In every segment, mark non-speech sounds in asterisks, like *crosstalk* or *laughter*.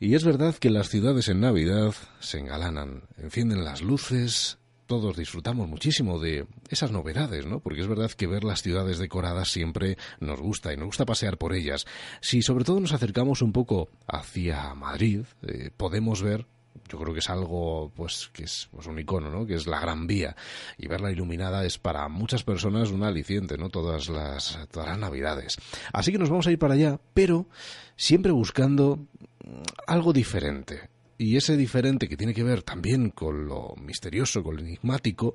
Y es verdad que las ciudades en Navidad se engalanan, encienden las luces, todos disfrutamos muchísimo de esas novedades, ¿no? Porque es verdad que ver las ciudades decoradas siempre nos gusta y nos gusta pasear por ellas. Si sobre todo nos acercamos un poco hacia Madrid, eh, podemos ver yo creo que es algo pues que es pues, un icono no que es la Gran Vía y verla iluminada es para muchas personas un aliciente no todas las todas las navidades así que nos vamos a ir para allá pero siempre buscando algo diferente y ese diferente que tiene que ver también con lo misterioso, con lo enigmático,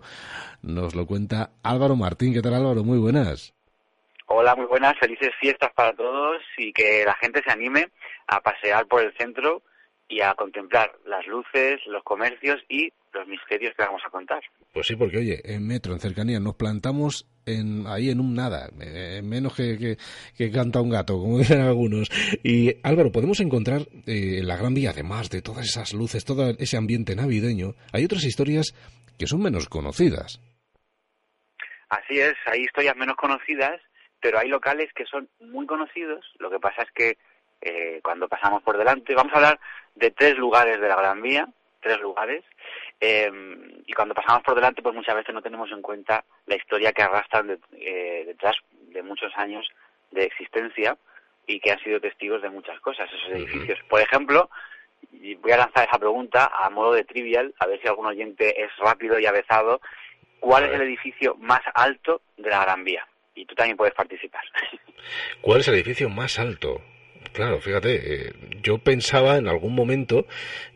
nos lo cuenta Álvaro Martín. ¿Qué tal Álvaro? Muy buenas. Hola, muy buenas, felices fiestas para todos y que la gente se anime a pasear por el centro y a contemplar las luces, los comercios y los misterios que vamos a contar. Pues sí, porque oye, en metro, en cercanía, nos plantamos en, ahí en un nada, en menos que, que, canta un gato, como *laughs* dicen algunos. Y Álvaro, podemos encontrar eh, en la Gran Vía, además de todas esas luces, todo ese ambiente navideño, hay otras historias que son menos conocidas. Así es, hay historias menos conocidas, pero hay locales que son muy conocidos. Lo que pasa es que eh, cuando pasamos por delante, vamos a hablar de tres lugares de la Gran Vía, tres lugares, eh, y cuando pasamos por delante, pues muchas veces no tenemos en cuenta la historia que arrastran eh, detrás de muchos años de existencia y que han sido testigos de muchas cosas, esos edificios. Por ejemplo, voy a lanzar esa pregunta a modo de trivial, a ver si algún oyente es rápido y avezado. ¿Cuál es el edificio más alto de la Gran Vía? Y tú también puedes participar. ¿Cuál es el edificio más alto? Claro, fíjate, eh, yo pensaba en algún momento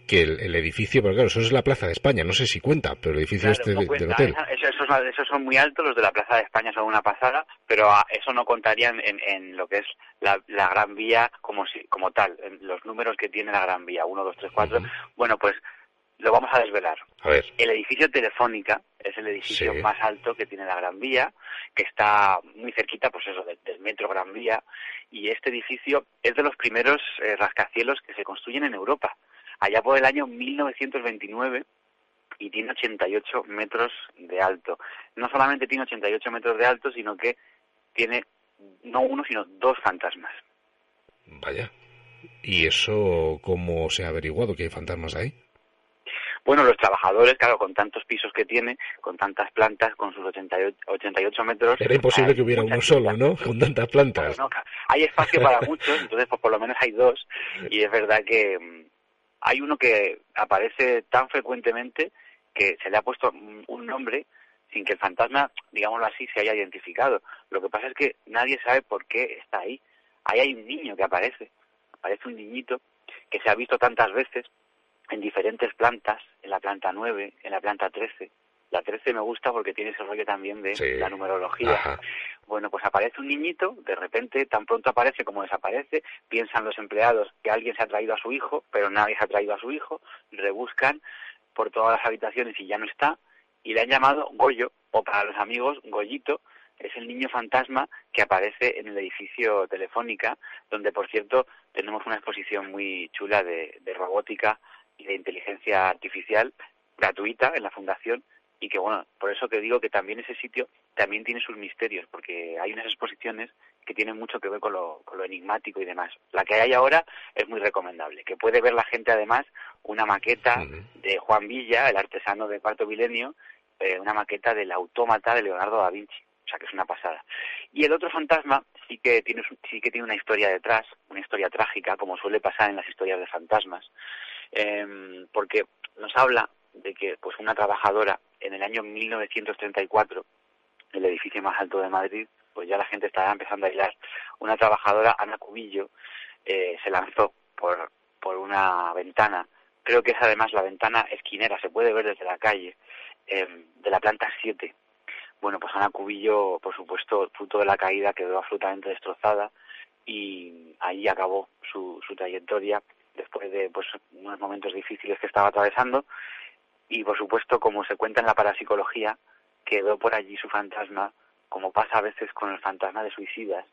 que el, edificio, pero claro, eso es la Plaza de España, no sé si cuenta, pero el edificio este del hotel. esos, son muy altos, los de la Plaza de España son una pasada, pero eso no contaría en, lo que es la, Gran Vía como, si, como tal, en los números que tiene la Gran Vía, 1, 2, 3, 4. Bueno, pues lo vamos a desvelar. A ver. El edificio Telefónica es el edificio más alto que tiene la Gran Vía, que está muy cerquita, pues eso, del, metro Gran Vía, y este edificio es de los primeros eh, rascacielos que se construyen en Europa, allá por el año 1929 y tiene 88 metros de alto. No solamente tiene 88 metros de alto, sino que tiene no uno, sino dos fantasmas. Vaya. ¿Y eso cómo se ha averiguado que hay fantasmas ahí? Bueno, los trabajadores, claro, con tantos pisos que tiene, con tantas plantas, con sus 88, 88 metros... Era imposible que hubiera uno solo, ¿no? *laughs* Con tantas plantas. hay espacio para *laughs* muchos, entonces pues por lo menos hay dos, y es verdad que mm, hay uno que aparece tan frecuentemente que se le ha puesto un nombre sin que el fantasma, digámoslo así, se haya identificado. Lo que pasa es que nadie sabe por qué está ahí. Ahí hay un niño que aparece, aparece un niñito que se ha visto tantas veces en diferentes plantas, en la planta 9, en la planta 13. La 13 me gusta porque tiene ese rollo también de la numerología. Bueno, pues aparece un niñito, de repente, tan pronto aparece como desaparece, piensan los empleados que alguien se ha traído a su hijo, pero nadie se ha traído a su hijo, rebuscan por todas las habitaciones y ya no está, y le han llamado Goyo, o para los amigos, Goyito, es el niño fantasma que aparece en el edificio Telefónica, donde, por cierto, tenemos una exposición muy chula de robótica y de inteligencia artificial gratuita en la fundación y que bueno, por eso que digo que también ese sitio también tiene sus misterios, porque hay unas exposiciones que tienen mucho que ver con lo, con lo enigmático y demás. La que hay ahora es muy recomendable, que puede ver la gente además una maqueta de Juan Villa, el artesano de cuarto milenio, eh, una maqueta del autómata de Leonardo da Vinci, o sea que es una pasada. Y el otro fantasma sí que tiene sí que tiene una historia detrás, una historia trágica, como suele pasar en las historias de fantasmas, eh, porque nos habla de que pues una trabajadora en el año 1934, el edificio más alto de Madrid, pues ya la gente estaba empezando a hilar, una trabajadora, Ana Cubillo, eh, se lanzó por, por una ventana, creo que es además la ventana esquinera, se puede ver desde la calle, em, de la planta 7. Bueno, pues Ana Cubillo, por supuesto, fruto de la caída, quedó absolutamente destrozada y ahí acabó su, su trayectoria después de pues difíciles que estaba atravesando. Y por supuesto como se cuenta en la parapsicología quedó por allí su fantasma como pasa a veces con el fantasma de suicidas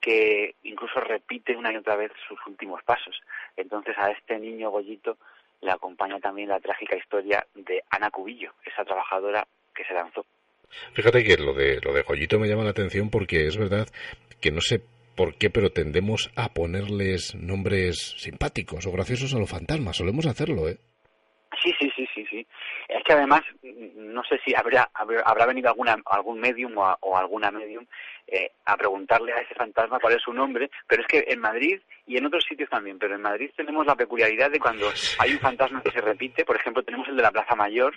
que incluso repite una y otra vez sus últimos pasos. Entonces a este niño Goyito le acompaña también la trágica historia de Ana Cubillo esa trabajadora que se lanzó. Fíjate que lo de lo de Goyito me llama la atención porque es verdad que no sé por qué, pero tendemos a ponerles nombres simpáticos o graciosos a los fantasmas. Solemos hacerlo, ¿eh? Sí, sí, sí, sí, sí. Es que además, no sé si habrá, habrá venido alguna, algún medium o, alguna medium eh, a preguntarle a ese fantasma cuál es su nombre, pero es que en Madrid y en otros sitios también, pero en Madrid tenemos la peculiaridad de cuando hay un fantasma que se repite, por ejemplo, tenemos el de la Plaza Mayor,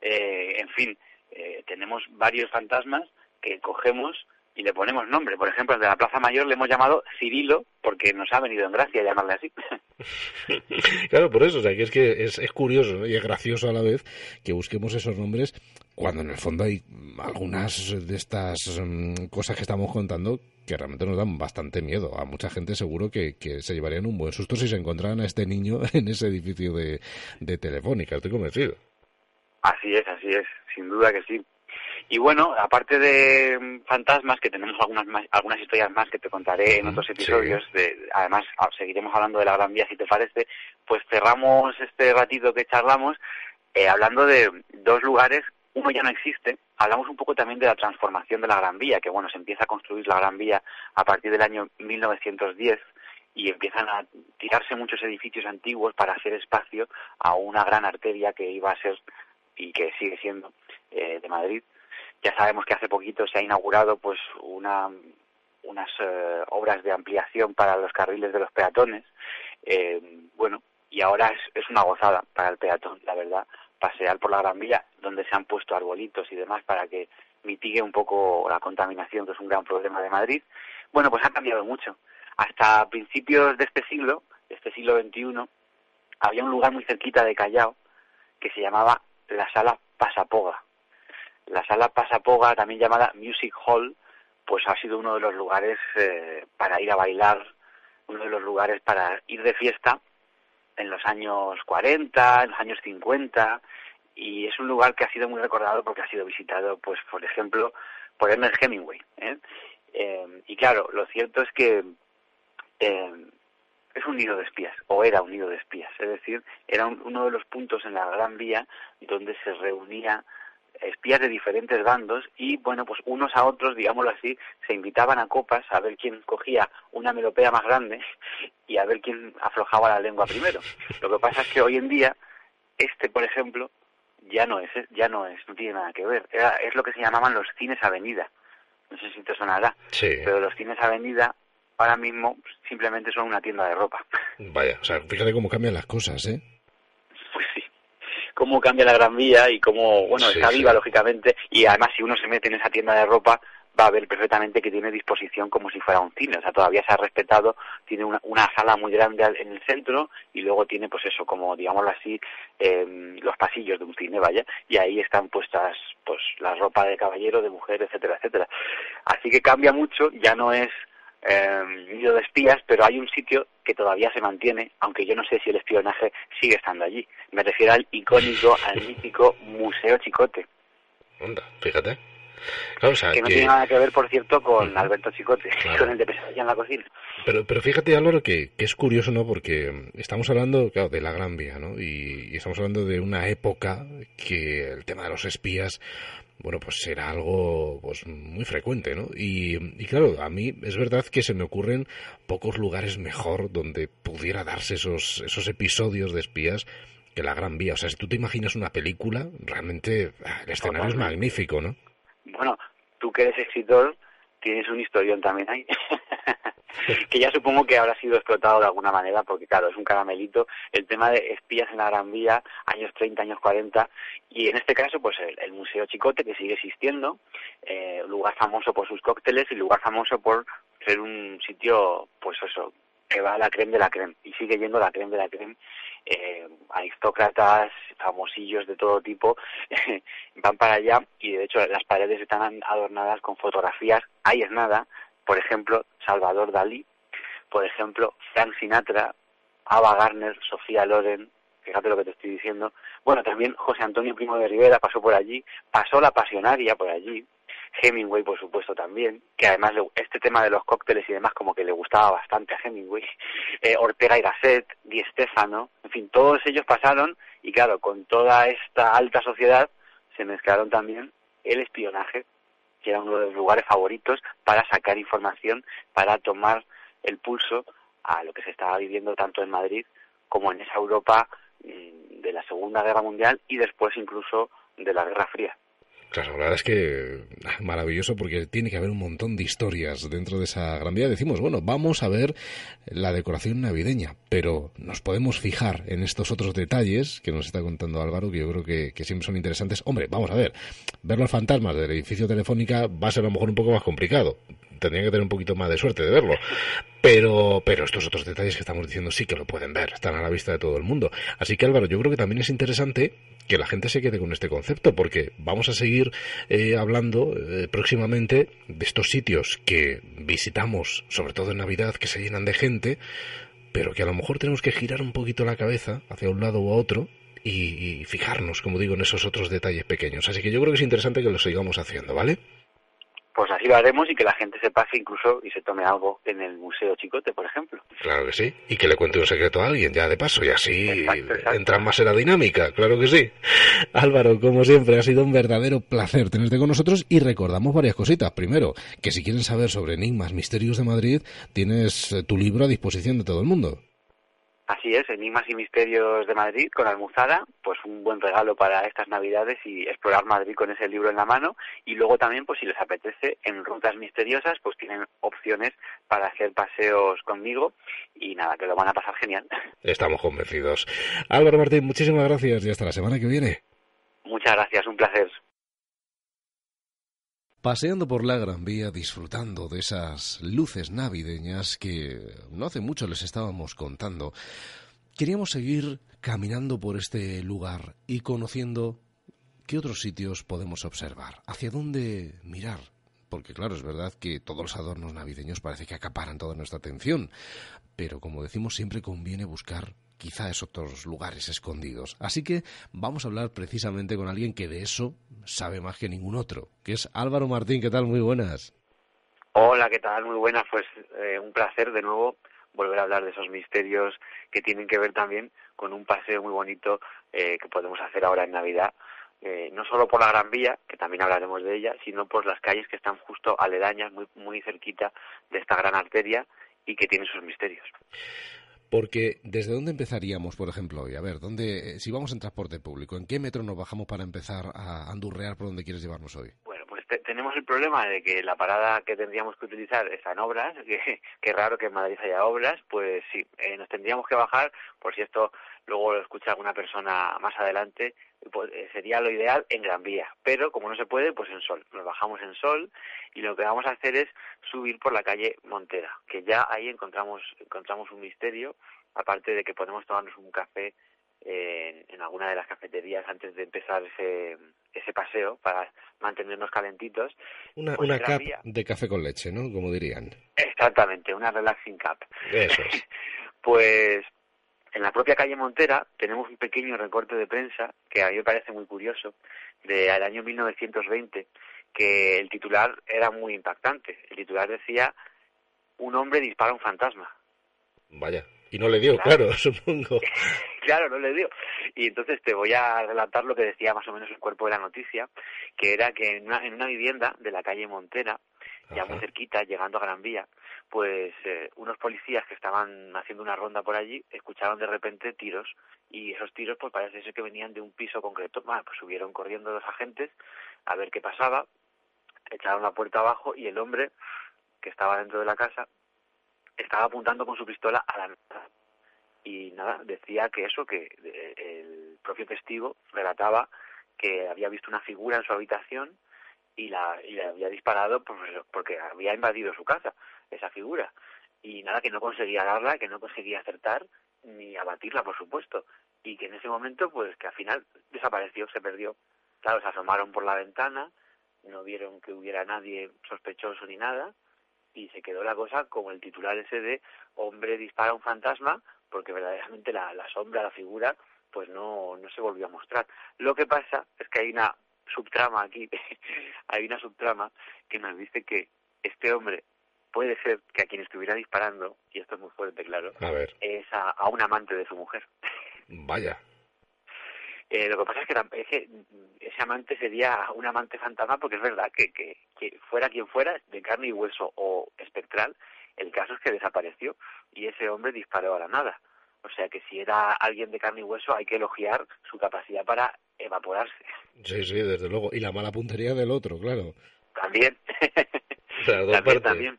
eh, en fin, eh, tenemos varios fantasmas que cogemos y le ponemos nombre. Por ejemplo, el de la Plaza Mayor le hemos llamado Cirilo porque nos ha venido en gracia llamarle así. *laughs* claro, por eso, o sea, que es que es, curioso y es gracioso a la vez que busquemos esos nombres cuando en el fondo hay algunas de estas mm, cosas que estamos contando que realmente nos dan bastante miedo. A mucha gente seguro que, que se llevarían un buen susto si se encontraran a este niño *laughs* en ese edificio de, de Telefónica, estoy convencido. Así es, así es, sin duda que sí. Y bueno, aparte de mm, fantasmas, que tenemos algunas algunas historias más que te contaré en otros episodios, de, además ah, seguiremos hablando de la Gran Vía si te parece, pues cerramos este ratito que charlamos eh, hablando de dos lugares, uno ya no existe, hablamos un poco también de la transformación de la Gran Vía, que bueno, se empieza a construir la Gran Vía a partir del año 1910 y empiezan a tirarse muchos edificios antiguos para hacer espacio a una gran arteria que iba a ser y que sigue siendo eh, de Madrid ya sabemos que hace poquito se ha inaugurado pues una, unas eh, obras de ampliación para los carriles de los peatones. Eh, bueno, y ahora es, una gozada para el peatón, la verdad, pasear por la Gran Vía, donde se han puesto arbolitos y demás para que mitigue un poco la contaminación, que es un gran problema de Madrid. Bueno, pues ha cambiado mucho. Hasta principios de este siglo, de este siglo XXI, había un lugar muy cerquita de Callao que se llamaba la Sala Pasapoga. La sala Pasapoga, también llamada Music Hall, pues ha sido uno de los lugares eh, para ir a bailar, uno de los lugares para ir de fiesta en los años 40, en los años 50, y es un lugar que ha sido muy recordado porque ha sido visitado, pues, por ejemplo, por Ernest Hemingway. ¿eh? Eh, y claro, lo cierto es que es un nido de espías, o era un nido de espías, es decir, era uno de los puntos en la Gran Vía donde se reunía espías de diferentes bandos y, bueno, pues unos a otros, digámoslo así, se invitaban a copas a ver quién cogía una melopea más grande y a ver quién aflojaba la lengua primero. Lo que pasa es que hoy en día, este, por ejemplo, ya no es, ya no es, no tiene nada que ver. es lo que se llamaban los cines avenida. No sé si te sonará, pero los cines avenida ahora mismo simplemente son una tienda de ropa. Vaya, o sea, fíjate cómo cambian las cosas, ¿eh? Cómo cambia la Gran Vía y cómo, bueno, está viva, lógicamente, y además si uno se mete en esa tienda de ropa, va a ver perfectamente que tiene disposición como si fuera un cine, o sea, todavía se ha respetado, tiene una, una sala muy grande en el centro y luego tiene, pues eso, como digámoslo así, eh, los pasillos de un cine, vaya, y ahí están puestas, pues, la ropa de caballero, de mujer, etcétera, etcétera. Así que cambia mucho, ya no es eh, nido de espías, pero hay un sitio que todavía se mantiene, aunque yo no sé si el espionaje sigue estando allí. Me refiero al icónico, *laughs* al mítico Museo Chicote. fíjate. que no tiene nada que ver, por cierto, con Alberto Chicote, *laughs* con el de Pesadilla en la cocina. Pero, pero fíjate, Álvaro, que, que, es curioso, ¿no? Porque estamos hablando, claro, de la Gran Vía, ¿no? Y, y, estamos hablando de una época que el tema de los espías bueno, pues era algo pues muy frecuente, ¿no? Y, claro, a mí es verdad que se me ocurren pocos lugares mejor donde pudiera darse esos, esos episodios de espías que la Gran Vía. O sea, si tú te imaginas una película, realmente ah, el escenario es magnífico, ¿no? Bueno, tú que eres escritor, tienes un historión también ahí. *laughs* que ya supongo que habrá sido explotado de alguna manera, porque claro, es un caramelito. El tema de espías en la Gran Vía, años 30, años 40, y en este caso, pues el, Museo Chicote, que sigue existiendo, eh, lugar famoso por sus cócteles y lugar famoso por ser un sitio, pues eso, que va a la creme de la creme, y sigue yendo la creme de la creme. Eh, aristócratas, famosillos de todo tipo, *laughs* van para allá y de hecho las paredes están adornadas con fotografías, ahí es nada, por ejemplo, Salvador Dalí, por ejemplo, Frank Sinatra, Ava Garner, Sofía Loren, fíjate lo que te estoy diciendo. Bueno, también José Antonio Primo de Rivera pasó por allí, pasó la pasionaria por allí, Hemingway, por supuesto, también, que además este tema de los cócteles y demás como que le gustaba bastante a Hemingway, *laughs* eh, Ortega y Gasset, Di Stefano, en fin, todos ellos pasaron y claro, con toda esta alta sociedad se mezclaron también el espionaje, que era uno de los lugares favoritos para sacar información, para tomar el pulso a lo que se estaba viviendo tanto en Madrid como en esa Europa mm, de la Segunda Guerra Mundial y después incluso de la Guerra Fría. Claro, la verdad es que ah, maravilloso porque tiene que haber un montón de historias dentro de esa gran vía. Decimos, bueno, vamos a ver la decoración navideña, pero nos podemos fijar en estos otros detalles que nos está contando Álvaro, que yo creo que, siempre son interesantes. Hombre, vamos a ver, ver los fantasmas del edificio Telefónica va a ser a lo mejor un poco más complicado tendrían que tener un poquito más de suerte de verlo. Pero, pero estos otros detalles que estamos diciendo sí que lo pueden ver, están a la vista de todo el mundo. Así que Álvaro, yo creo que también es interesante que la gente se quede con este concepto, porque vamos a seguir eh, hablando eh, próximamente de estos sitios que visitamos, sobre todo en Navidad, que se llenan de gente, pero que a lo mejor tenemos que girar un poquito la cabeza hacia un lado u otro y, y fijarnos, como digo, en esos otros detalles pequeños. Así que yo creo que es interesante que lo sigamos haciendo, ¿vale? Pues así lo haremos y que la gente se pase incluso y se tome algo en el Museo Chicote, por ejemplo. Claro que sí. Y que le cuente un secreto a alguien ya de paso y así entran más en la dinámica. Claro que sí. Álvaro, como siempre, ha sido un verdadero placer tenerte con nosotros y recordamos varias cositas. Primero, que si quieren saber sobre enigmas, misterios de Madrid, tienes tu libro a disposición de todo el mundo. Así es, Enigmas y Misterios de Madrid con Almuzada, pues un buen regalo para estas Navidades y explorar Madrid con ese libro en la mano. Y luego también, pues si les apetece, en Rutas Misteriosas, pues tienen opciones para hacer paseos conmigo y nada, que lo van a pasar genial. *laughs* Estamos convencidos. Álvaro Martín, muchísimas gracias y hasta la semana que viene. Muchas gracias, un placer paseando por la Gran Vía, disfrutando de esas luces navideñas que no hace mucho les estábamos contando, queríamos seguir caminando por este lugar y conociendo qué otros sitios podemos observar, hacia dónde mirar. Porque claro, es verdad que todos los adornos navideños parece que acaparan toda nuestra atención, pero como decimos siempre conviene buscar quizá esos otros lugares escondidos. Así que vamos a hablar precisamente con alguien que de eso sabe más que ningún otro, que es Álvaro Martín. ¿Qué tal? Muy buenas. Hola, ¿qué tal? Muy buenas. Pues eh, un placer de nuevo volver a hablar de esos misterios que tienen que ver también con un paseo muy bonito eh, que podemos hacer ahora en Navidad. Eh, no solo por la Gran Vía, que también hablaremos de ella, sino por las calles que están justo aledañas, muy, muy cerquita de esta gran arteria y que tienen sus misterios. Porque desde dónde empezaríamos, por ejemplo, hoy? A ver, ¿dónde, eh, si vamos en transporte público, ¿en qué metro nos bajamos para empezar a andurrear por donde quieres llevarnos hoy? Bueno, pues tenemos el problema de que la parada que tendríamos que utilizar está en obras, *laughs* que, que raro que en Madrid haya obras, pues sí, eh, nos tendríamos que bajar, por si esto luego lo escucha alguna persona más adelante, pues, eh, sería lo ideal en Gran Vía. Pero como no se puede, pues en Sol. Nos bajamos en Sol y lo que vamos a hacer es subir por la calle Montera, que ya ahí encontramos, encontramos un misterio, aparte de que podemos tomarnos un café en, en, alguna de las cafeterías antes de empezar ese, ese paseo para mantenernos calentitos. Una, pues una cup de café con leche, ¿no? Como dirían. Exactamente, una relaxing cup. Eso es. *laughs* pues en la propia calle Montera tenemos un pequeño recorte de prensa que a mí me parece muy curioso, del año 1920, que el titular era muy impactante. El titular decía, un hombre dispara a un fantasma. Vaya, y no le dio, claro, *laughs* supongo. *laughs* claro, no le dio. Y entonces te voy a relatar lo que decía más o menos el cuerpo de la noticia, que era que en una, en una vivienda de la calle Montera, ya muy cerquita, llegando a Gran Vía, pues eh, unos policías que estaban haciendo una ronda por allí escucharon de repente tiros y esos tiros pues parece ser que venían de un piso concreto. Bueno, pues subieron corriendo los agentes a ver qué pasaba, echaron la puerta abajo y el hombre que estaba dentro de la casa estaba apuntando con su pistola a la nada. Y nada, decía que eso, que eh, el propio testigo relataba que había visto una figura en su habitación y la, y la había disparado porque había invadido su casa, esa figura. Y nada, que no conseguía darla, que no conseguía acertar ni abatirla, por supuesto. Y que en ese momento, pues que al final desapareció, se perdió. Claro, se asomaron por la ventana, no vieron que hubiera nadie sospechoso ni nada, y se quedó la cosa como el titular ese de hombre dispara a un fantasma, porque verdaderamente la, la sombra, la figura, pues no, no se volvió a mostrar. Lo que pasa es que hay una subtrama aquí, *laughs* hay una subtrama que nos dice que este hombre puede ser que a quien estuviera disparando, y esto es muy fuerte, claro, es a, un amante de su mujer. *laughs* Vaya. Eh, lo que pasa es que ese, ese, amante sería un amante fantasma porque es verdad que, que, que, fuera quien fuera, de carne y hueso o espectral, el caso es que desapareció y ese hombre disparó a la nada. O sea que si era alguien de carne y hueso hay que elogiar su capacidad para evaporarse. Sí, sí, desde luego. Y la mala puntería del otro, claro. También. *laughs* también, también.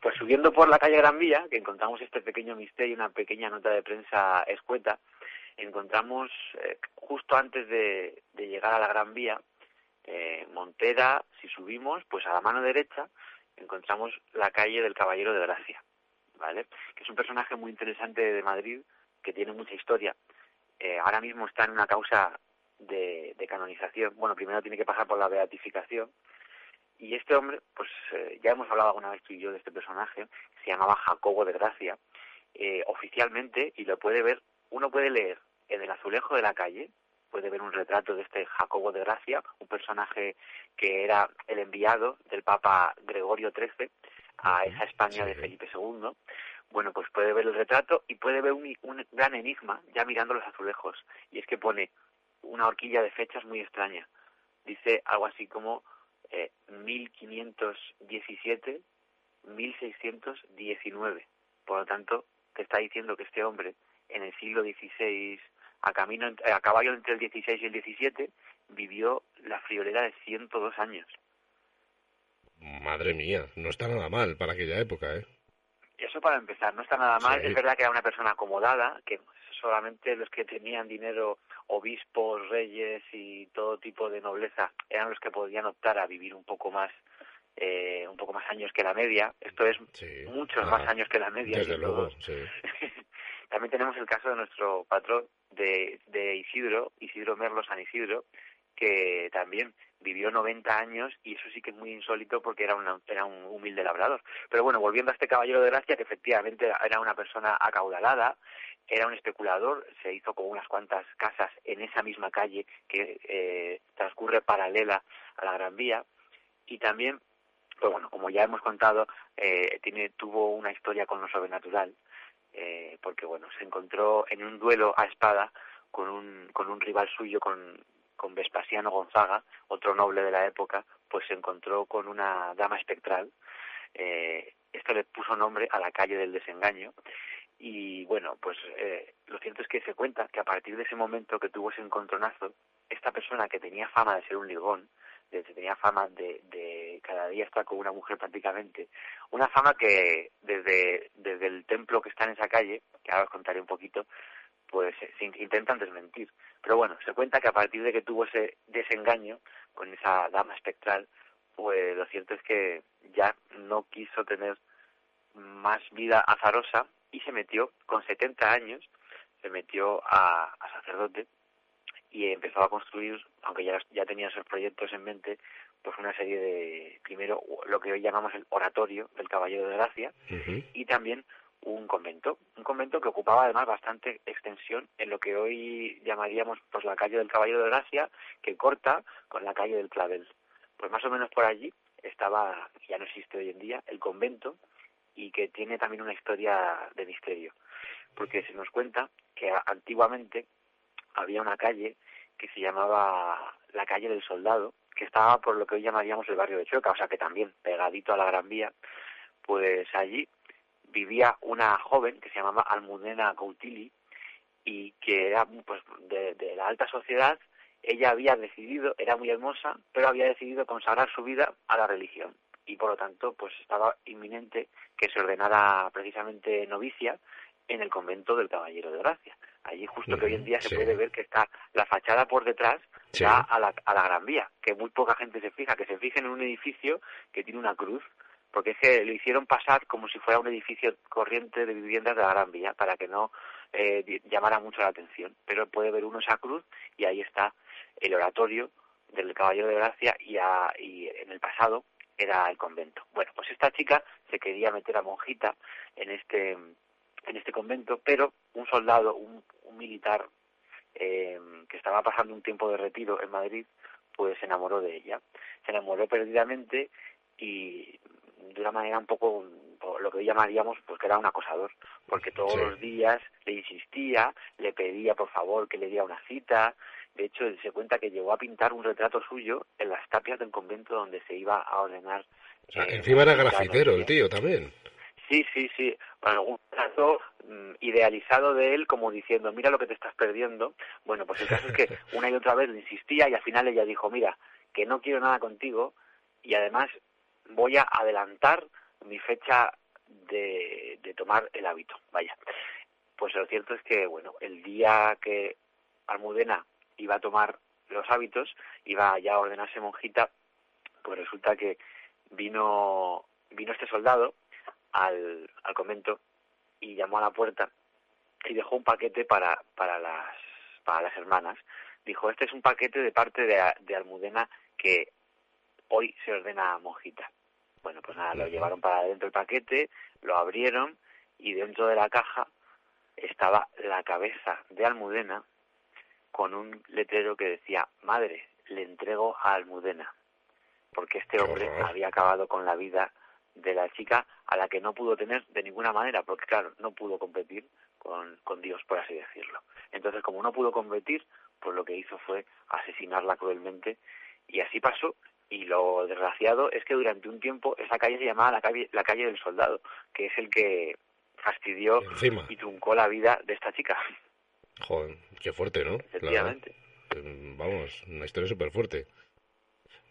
Pues subiendo por la calle Gran Vía, que encontramos este pequeño misterio, una pequeña nota de prensa escueta, encontramos eh, justo antes de, llegar a la Gran Vía, eh, Montera, si subimos, pues a la mano derecha encontramos la calle del Caballero de Gracia, ¿vale? Que es un personaje muy interesante de Madrid, que tiene mucha historia. Eh, ahora mismo está en una causa de, canonización. Bueno, primero tiene que pasar por la beatificación. Y este hombre, pues eh, ya hemos hablado alguna vez tú y yo de este personaje, se llamaba Jacobo de Gracia. Eh, oficialmente, y lo puede ver, uno puede leer en el azulejo de la calle, puede ver un retrato de este Jacobo de Gracia, un personaje que era el enviado del Papa Gregorio XIII a esa España de Felipe II. Bueno, pues puede ver el retrato y puede ver un, gran enigma ya mirando los azulejos. Y es que pone una horquilla de fechas muy extraña. Dice algo así como eh, 1517, 1619. Por lo tanto, te está diciendo que este hombre en el siglo XVI a, camino, a caballo entre el 16 y el 17, vivió la friolera de 102 años. Madre mía, no está nada mal para aquella época, ¿eh? Eso para empezar, no está nada mal. Es verdad que era una persona acomodada, que solamente los que tenían dinero, obispos, reyes y todo tipo de nobleza, eran los que podían optar a vivir un poco más eh, un poco más años que la media. Esto es muchos más años que la media. Desde luego, sí. *laughs* También tenemos el caso de nuestro patrón de, de Isidro, Isidro Merlo San Isidro, que también vivió 90 años y eso sí que es muy insólito porque era, una, era un humilde labrador. Pero bueno, volviendo a este caballero de gracia, que efectivamente era una persona acaudalada, era un especulador, se hizo con unas cuantas casas en esa misma calle que eh, transcurre paralela a la Gran Vía y también, pues bueno, como ya hemos contado, eh, tiene, tuvo una historia con lo sobrenatural eh, porque bueno, se encontró en un duelo a espada con un, con un rival suyo, con, con Vespasiano Gonzaga, otro noble de la época, pues se encontró con una dama espectral. Eh, esto le puso nombre a la calle del desengaño. Y bueno, pues eh, lo cierto es que se cuenta que a partir de ese momento que tuvo ese encontronazo, esta persona que tenía fama de ser un ligón, de, tenía fama de, de cada día estar con una mujer prácticamente, una fama que desde, desde el templo que está en esa calle, que ahora os contaré un poquito, pues se intentan desmentir. Pero bueno, se cuenta que a partir de que tuvo ese desengaño con esa dama espectral, pues lo cierto es que ya no quiso tener más vida azarosa y se metió con 70 años, se metió a sacerdote y empezó a construir, aunque ya, ya tenía esos proyectos en mente, pues una serie de, primero, lo que hoy llamamos el oratorio del Caballero de Gracia, y también un convento, un convento que ocupaba además bastante extensión en lo que hoy llamaríamos pues la calle del Caballero de Gracia, que corta con la calle del Clavel. Pues más o menos por allí estaba, ya no existe hoy en día, el convento y que tiene también una historia de misterio, porque se nos cuenta que antiguamente había una calle que se llamaba la calle del Soldado, que estaba por lo que hoy llamaríamos el barrio de Chueca, o sea que también pegadito a la Gran Vía, pues allí vivía una joven que se llamaba Almudena Coutili y que era pues de, de la alta sociedad, ella había decidido, era muy hermosa, pero había decidido consagrar su vida a la religión y por lo tanto pues estaba inminente que se ordenara precisamente novicia en el convento del Caballero de Gracia. Allí justo que hoy en día se puede ver que está la fachada por detrás ya a la, a la Gran Vía, que muy poca gente se fija, que se fijen en un edificio que tiene una cruz, porque es que lo hicieron pasar como si fuera un edificio corriente de viviendas de la Gran Vía, para que no eh, llamara mucho la atención. Pero puede ver uno esa cruz y ahí está el oratorio del Caballero de Gracia y, y en el pasado era el convento. Bueno, pues esta chica se quería meter a monjita en este en este convento, pero un soldado, un, militar eh, que estaba pasando un tiempo de retiro en Madrid, pues se enamoró de ella. Se enamoró perdidamente y de una manera un poco lo que llamaríamos pues que era un acosador porque todos los días le insistía le pedía por favor que le diera una cita. De hecho él se cuenta que llegó a pintar un retrato suyo en las tapias del convento donde se iba a ordenar o sea, eh, encima era grafitero el tío también. Sí sí sí un retrato mm, idealizado de él como diciendo mira lo que te estás perdiendo bueno pues el caso es que *laughs* una y otra vez le insistía y al final ella dijo mira que no quiero nada contigo y además voy a adelantar mi fecha de, de tomar el hábito, vaya. Pues lo cierto es que, bueno, el día que Almudena iba a tomar los hábitos, iba ya a ordenarse monjita, pues resulta que vino, vino este soldado al, al convento y llamó a la puerta y dejó un paquete para, para, las, para las hermanas. Dijo, este es un paquete de parte de, de Almudena que hoy se ordena monjita. Bueno, pues nada, lo llevaron para adentro el paquete, lo abrieron y dentro de la caja estaba la cabeza de Almudena con un letrero que decía, madre, le entrego a Almudena, porque este hombre había acabado con la vida de la chica a la que no pudo tener de ninguna manera, porque claro, no pudo competir con, con Dios, por así decirlo. Entonces, como no pudo competir, pues lo que hizo fue asesinarla cruelmente y así pasó y lo desgraciado es que durante un tiempo esa calle se llamaba la calle, la calle del soldado, que es el que fastidió y truncó la vida de esta chica. Joder, qué fuerte, ¿no? Efectivamente. Em, vamos, una historia súper fuerte.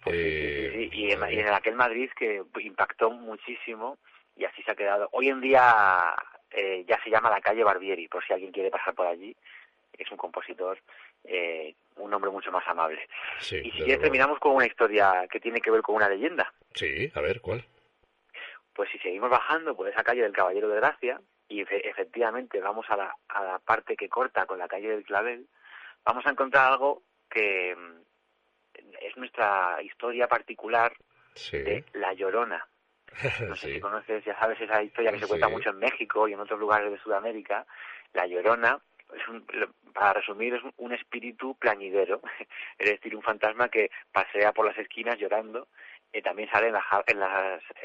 Pues sí, Y, en, y, en, aquel Madrid que impactó muchísimo y así se ha quedado. Hoy en día eh, ya se llama la calle Barbieri, por si alguien quiere pasar por allí. Es un compositor eh, un hombre mucho más amable. y si ya terminamos con una historia que tiene que ver con una leyenda. Sí, a ver, ¿cuál? Pues si seguimos bajando por esa calle del Caballero de Gracia y efectivamente vamos a la, a la parte que corta con la calle del Clavel, vamos a encontrar algo que es nuestra historia particular de La Llorona. *laughs* No sé si conoces, ya sabes, esa historia que se cuenta mucho en México y en otros lugares de Sudamérica. La Llorona es un, para resumir, es un espíritu plañidero, *laughs* es decir, un fantasma que pasea por las esquinas llorando. Y también sale en la, en,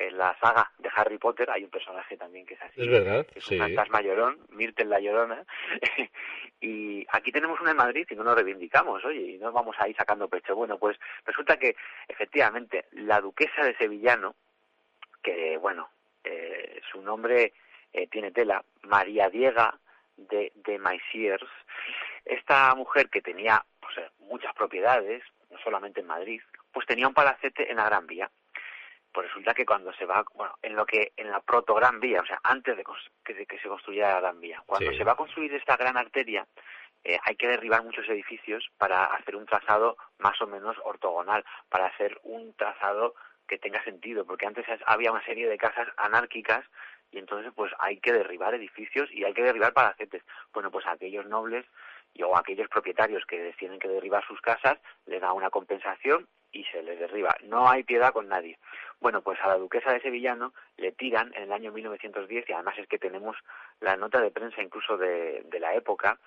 en la saga de Harry Potter, hay un personaje también que es así. Es verdad, es un fantasma llorón, Myrtle la llorona. *laughs* y aquí tenemos una en Madrid y no nos reivindicamos, oye, y no vamos ahí sacando pecho. Bueno, pues resulta que, efectivamente, la duquesa de Sevillano, que, bueno, eh, su nombre eh, tiene tela, María Diega de, de Maisiers, esta mujer que tenía pues, eh, muchas propiedades, no solamente en Madrid, pues tenía un palacete en la Gran Vía. Pues resulta que cuando se va, bueno, en lo que, en la proto Gran Vía, o sea, antes de que, se construyera la Gran Vía, cuando se va a construir esta gran arteria, eh, hay que derribar muchos edificios para hacer un trazado más o menos ortogonal, para hacer un trazado que tenga sentido, porque antes había una serie de casas anárquicas y entonces pues hay que derribar edificios y hay que derribar palacetes. Bueno, pues aquellos nobles y, o aquellos propietarios que tienen que derribar sus casas les da una compensación y se les derriba. No hay piedad con nadie. Bueno, pues a la duquesa de Sevillano le tiran en el año 1910 y además es que tenemos la nota de prensa incluso de, de la época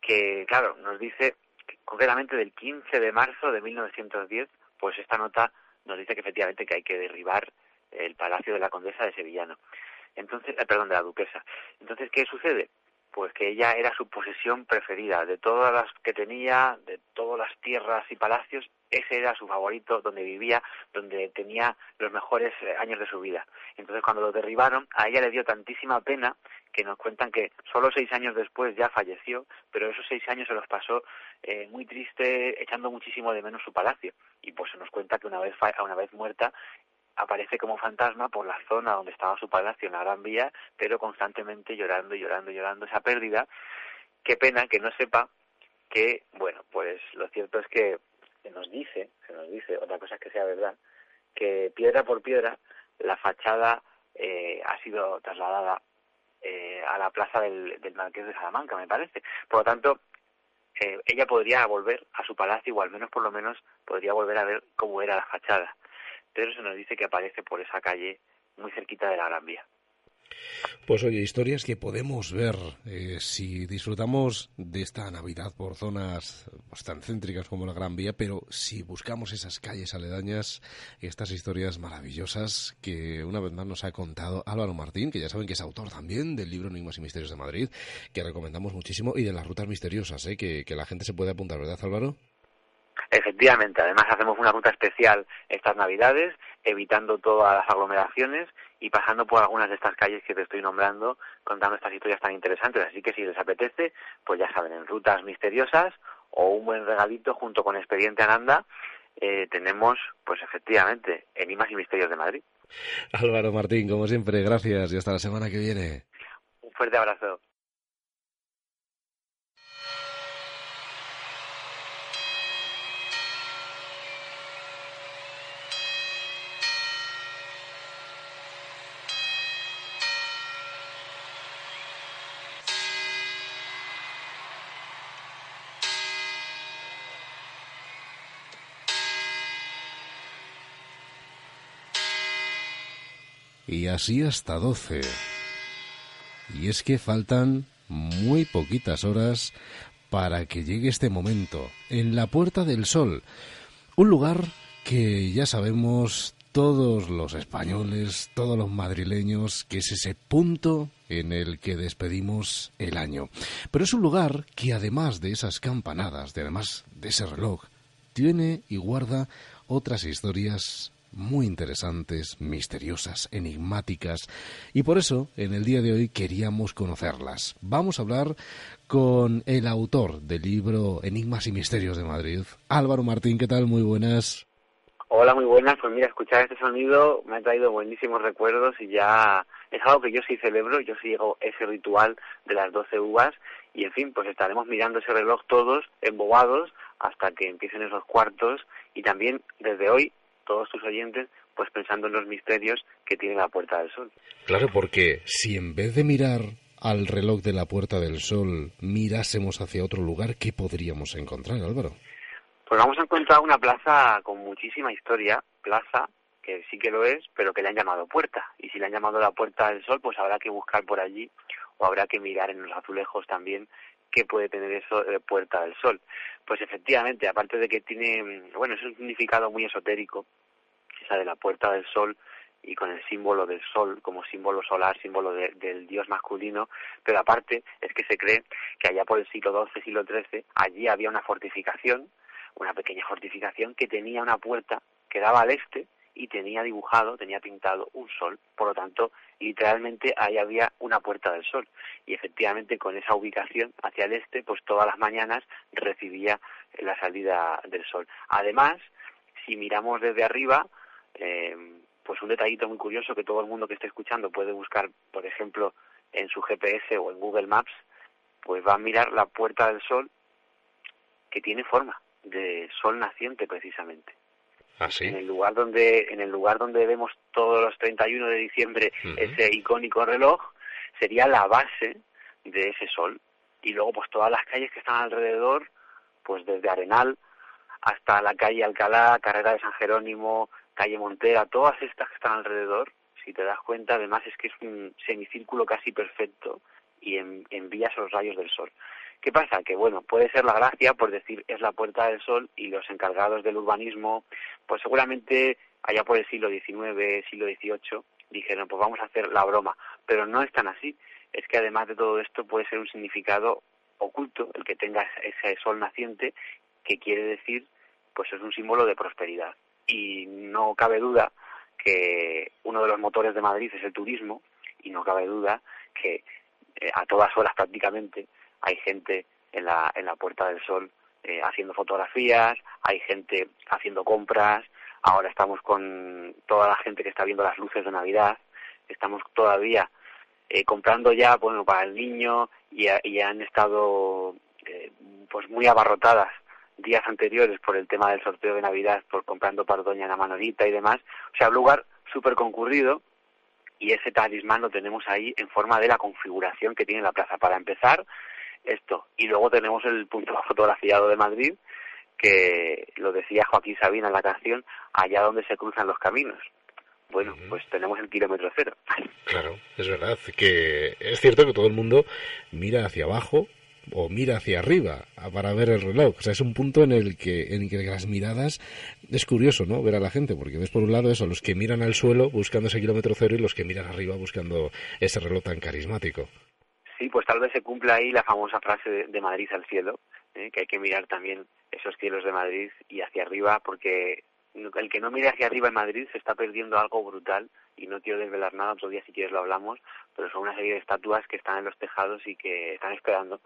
que, claro, nos dice concretamente del 15 de marzo de 1910, pues esta nota nos dice que efectivamente que hay que derribar el palacio de la condesa de Sevillano. Entonces, eh, perdón, de la duquesa. Entonces, ¿qué sucede? Pues que ella era su posesión preferida. De todas las que tenía, de todas las tierras y palacios, ese era su favorito, donde vivía, donde tenía los mejores eh, años de su vida. Entonces, cuando lo derribaron, a ella le dio tantísima pena que nos cuentan que solo seis años después ya falleció, pero esos seis años se los pasó eh, muy triste, echando muchísimo de menos su palacio. Y pues se nos cuenta que una vez, una vez muerta, aparece como fantasma por la zona donde estaba su palacio en la Gran Vía, pero constantemente llorando, llorando, llorando esa pérdida. Qué pena que no sepa que, bueno, pues lo cierto es que se nos dice, se nos dice, otra cosa es que sea verdad, que piedra por piedra la fachada eh, ha sido trasladada eh, a la plaza del, del Marqués de Salamanca, me parece. Por lo tanto, eh, ella podría volver a su palacio, o al menos por lo menos podría volver a ver cómo era la fachada se nos dice que aparece por esa calle muy cerquita de la Gran Vía. Pues oye, historias que podemos ver eh, si disfrutamos de esta Navidad por zonas pues, tan céntricas como la Gran Vía, pero si buscamos esas calles aledañas, estas historias maravillosas que una vez más nos ha contado Álvaro Martín, que ya saben que es autor también del libro Enigmas y Misterios de Madrid, que recomendamos muchísimo, y de las rutas misteriosas, ¿eh? que, que la gente se puede apuntar, ¿verdad Álvaro? Efectivamente, además hacemos una ruta especial estas Navidades, evitando todas las aglomeraciones y pasando por algunas de estas calles que te estoy nombrando, contando estas historias tan interesantes. Así que si les apetece, pues ya saben, en rutas misteriosas o un buen regalito junto con Expediente Ananda, eh, tenemos, pues efectivamente, Enigmas y Misterios de Madrid. Álvaro Martín, como siempre, gracias y hasta la semana que viene. Un fuerte abrazo. Y así hasta doce. Y es que faltan muy poquitas horas para que llegue este momento, en la Puerta del Sol, un lugar que ya sabemos todos los españoles, todos los madrileños, que es ese punto en el que despedimos el año. Pero es un lugar que además de esas campanadas, de además de ese reloj, tiene y guarda otras historias muy interesantes, misteriosas, enigmáticas, y por eso en el día de hoy queríamos conocerlas. Vamos a hablar con el autor del libro Enigmas y Misterios de Madrid, Álvaro Martín. ¿Qué tal? Muy buenas. Hola, muy buenas. Pues mira, escuchar este sonido me ha traído buenísimos recuerdos y ya es algo que yo sí celebro. Yo sigo ese ritual de las doce uvas y, en fin, pues estaremos mirando ese reloj todos embobados hasta que empiecen esos cuartos y también desde hoy todos tus oyentes pues pensando en los misterios que tiene la Puerta del Sol. Claro, porque si en vez de mirar al reloj de la Puerta del Sol mirásemos hacia otro lugar, ¿qué podríamos encontrar, Álvaro? Pues vamos a encontrar una plaza con muchísima historia, plaza que sí que lo es, pero que le han llamado puerta. Y si le han llamado la Puerta del Sol, pues habrá que buscar por allí o habrá que mirar en los azulejos también qué puede tener eso de Puerta del Sol. Pues efectivamente, aparte de que tiene, bueno, es un significado muy esotérico, esa de la Puerta del Sol y con el símbolo del sol como símbolo solar, símbolo del dios masculino, pero aparte es que se cree que allá por el siglo XII, siglo XIII, allí había una fortificación, una pequeña fortificación que tenía una puerta que daba al este y tenía dibujado, tenía pintado un sol. Por lo tanto, literalmente ahí había una puerta del sol. Y efectivamente con esa ubicación hacia el este, pues todas las mañanas recibía la salida del sol. Además, si miramos desde arriba, eh, pues un detallito muy curioso que todo el mundo que esté escuchando puede buscar, por ejemplo, en su GPS o en Google Maps, pues va a mirar la puerta del sol que tiene forma de sol naciente precisamente. ¿Ah, en el lugar donde en el lugar donde vemos todos los 31 de diciembre ese icónico reloj sería la base de ese sol. Y luego pues todas las calles que están alrededor pues desde Arenal hasta la calle Alcalá, Carrera de San Jerónimo, calle Montera, todas estas que están alrededor, si te das cuenta, además es que es un semicírculo casi perfecto y envías los rayos del sol. ¿Qué pasa? Que bueno, puede ser la gracia por decir es la Puerta del Sol y los encargados del urbanismo, pues seguramente allá por el siglo XIX, siglo XVIII, dijeron pues vamos a hacer la broma, pero no es tan así. Es que además de todo esto puede ser un significado oculto el que tenga ese sol naciente que quiere decir pues es un símbolo de prosperidad y no cabe duda que uno de los motores de Madrid es el turismo y no cabe duda que eh, a todas horas prácticamente hay gente en la, en la Puerta del Sol eh, haciendo fotografías, hay gente haciendo compras, ahora estamos con toda la gente que está viendo las luces de Navidad, estamos todavía eh, comprando ya bueno para el niño y, y han estado eh, pues muy abarrotadas días anteriores por el tema del sorteo de Navidad, por comprando para Doña la Manolita y demás, o sea, un lugar súper concurrido y ese talismán lo tenemos ahí en forma de la configuración que tiene la plaza. Para empezar, esto. Y luego tenemos el punto *laughs* fotografiado de Madrid, que lo decía Joaquín Sabina en la canción, allá donde se cruzan los caminos. bueno, pues tenemos el kilómetro cero. *laughs* Claro, es verdad que es cierto que todo el mundo mira hacia abajo o mira hacia arriba para ver el reloj. O sea, es un punto en el que en el que las miradas es curioso, ¿no? Ver a la gente, porque ves por un lado eso, los que miran al suelo buscando ese kilómetro cero y los que miran arriba buscando ese reloj tan carismático. Sí, pues tal vez se cumpla ahí la famosa frase de, Madrid al cielo, ¿eh? que hay que mirar también esos cielos de Madrid y hacia arriba, porque el que no mire hacia arriba en Madrid se está perdiendo algo brutal y no quiero desvelar nada, otro día si quieres lo hablamos, pero son una serie de estatuas que están en los tejados y que están esperando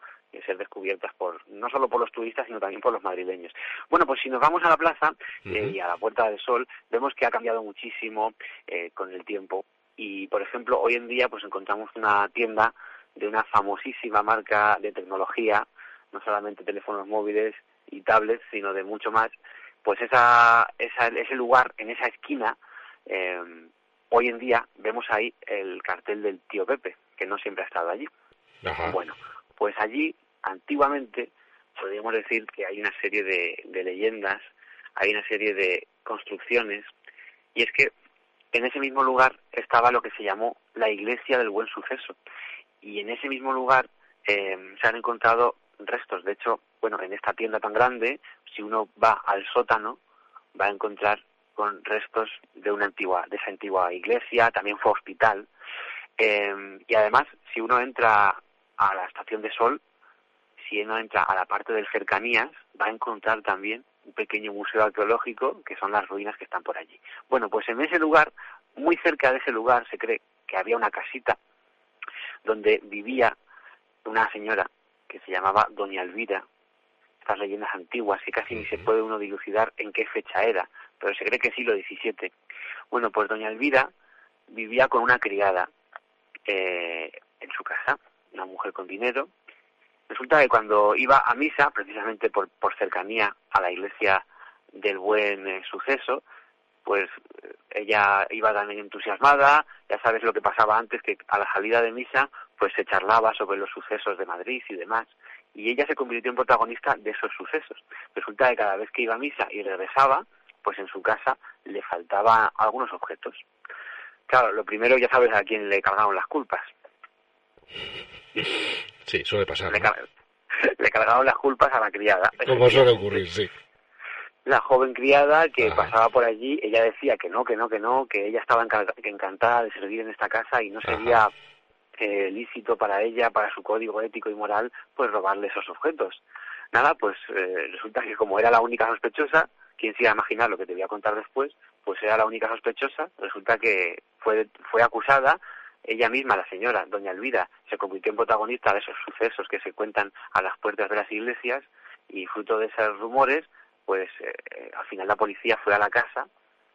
ser descubiertas por no solo por los turistas sino también por los madrileños. Bueno, pues si nos vamos a la plaza eh, y a la Puerta del Sol, vemos que ha cambiado muchísimo eh, con el tiempo y por ejemplo hoy en día pues encontramos una tienda de una famosísima marca de tecnología, no solamente teléfonos móviles y tablets, sino de mucho más, pues esa, esa ese lugar, en esa esquina, eh, hoy en día vemos ahí el cartel del tío Pepe, que no siempre ha estado allí. Bueno, pues allí, antiguamente, podríamos decir que hay una serie de, de leyendas, hay una serie de construcciones, y es que en ese mismo lugar estaba lo que se llamó la Iglesia del Buen Suceso. Y en ese mismo lugar eh, se han encontrado restos. De hecho, bueno, en esta tienda tan grande, si uno va al sótano, va a encontrar con restos de una antigua, de esa antigua iglesia, también fue hospital. Eh, y además, si uno entra a la estación de sol, si uno entra a la parte del cercanías, va a encontrar también un pequeño museo arqueológico, que son las ruinas que están por allí. Bueno, pues en ese lugar, muy cerca de ese lugar, se cree que había una casita donde vivía una señora que se llamaba Doña Elvira, estas leyendas antiguas que casi ni se puede uno dilucidar en qué fecha era, pero se cree que siglo XVII. Bueno, pues Doña Elvira vivía con una criada eh, en su casa, una mujer con dinero. Resulta que cuando iba a misa, precisamente por, por cercanía a la iglesia del buen eh, suceso, pues eh, ella iba también entusiasmada, ya sabes lo que pasaba antes, que a la salida de misa, pues se charlaba sobre los sucesos de Madrid y demás, y ella se convirtió en protagonista de esos sucesos. Resulta que cada vez que iba a misa y regresaba, pues en su casa le faltaban algunos objetos. Claro, lo primero ya sabes a quién le cargaron las culpas. Sí, suele pasar. Le, *laughs* cargaron las culpas a la criada. Como suele ocurrir, sí. La joven criada que pasaba por allí, ella decía que no, que no, que no, que ella estaba encantada de servir en esta casa y no sería eh, lícito para ella, para su código ético y moral, pues robarle esos objetos. Nada, pues eh, resulta que como era la única sospechosa, quién se iba a imaginar lo que te voy a contar después, pues era la única sospechosa, resulta que fue, fue acusada, ella misma, la señora, doña Elvira, se convirtió en protagonista de esos sucesos que se cuentan a las puertas de las iglesias y fruto de esos rumores, pues eh, al final la policía fue a la casa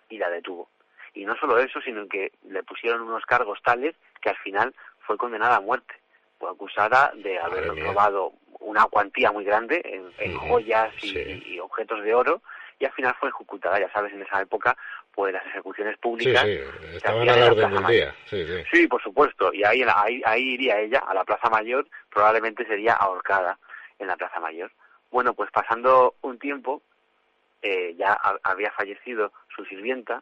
y la detuvo. Y no solo eso, sino que le pusieron unos cargos tales que al final fue condenada a muerte. Fue acusada de haber robado una cuantía muy grande en, joyas y, objetos de oro y al final fue ejecutada. Ya sabes, en esa época, pues las ejecuciones públicas. Sí, estaban a la orden del día. Sí, por supuesto. Y ahí, ahí, ahí iría ella a la Plaza Mayor, probablemente sería ahorcada en la Plaza Mayor. Bueno, pues pasando un tiempo, eh, ya había fallecido su sirvienta,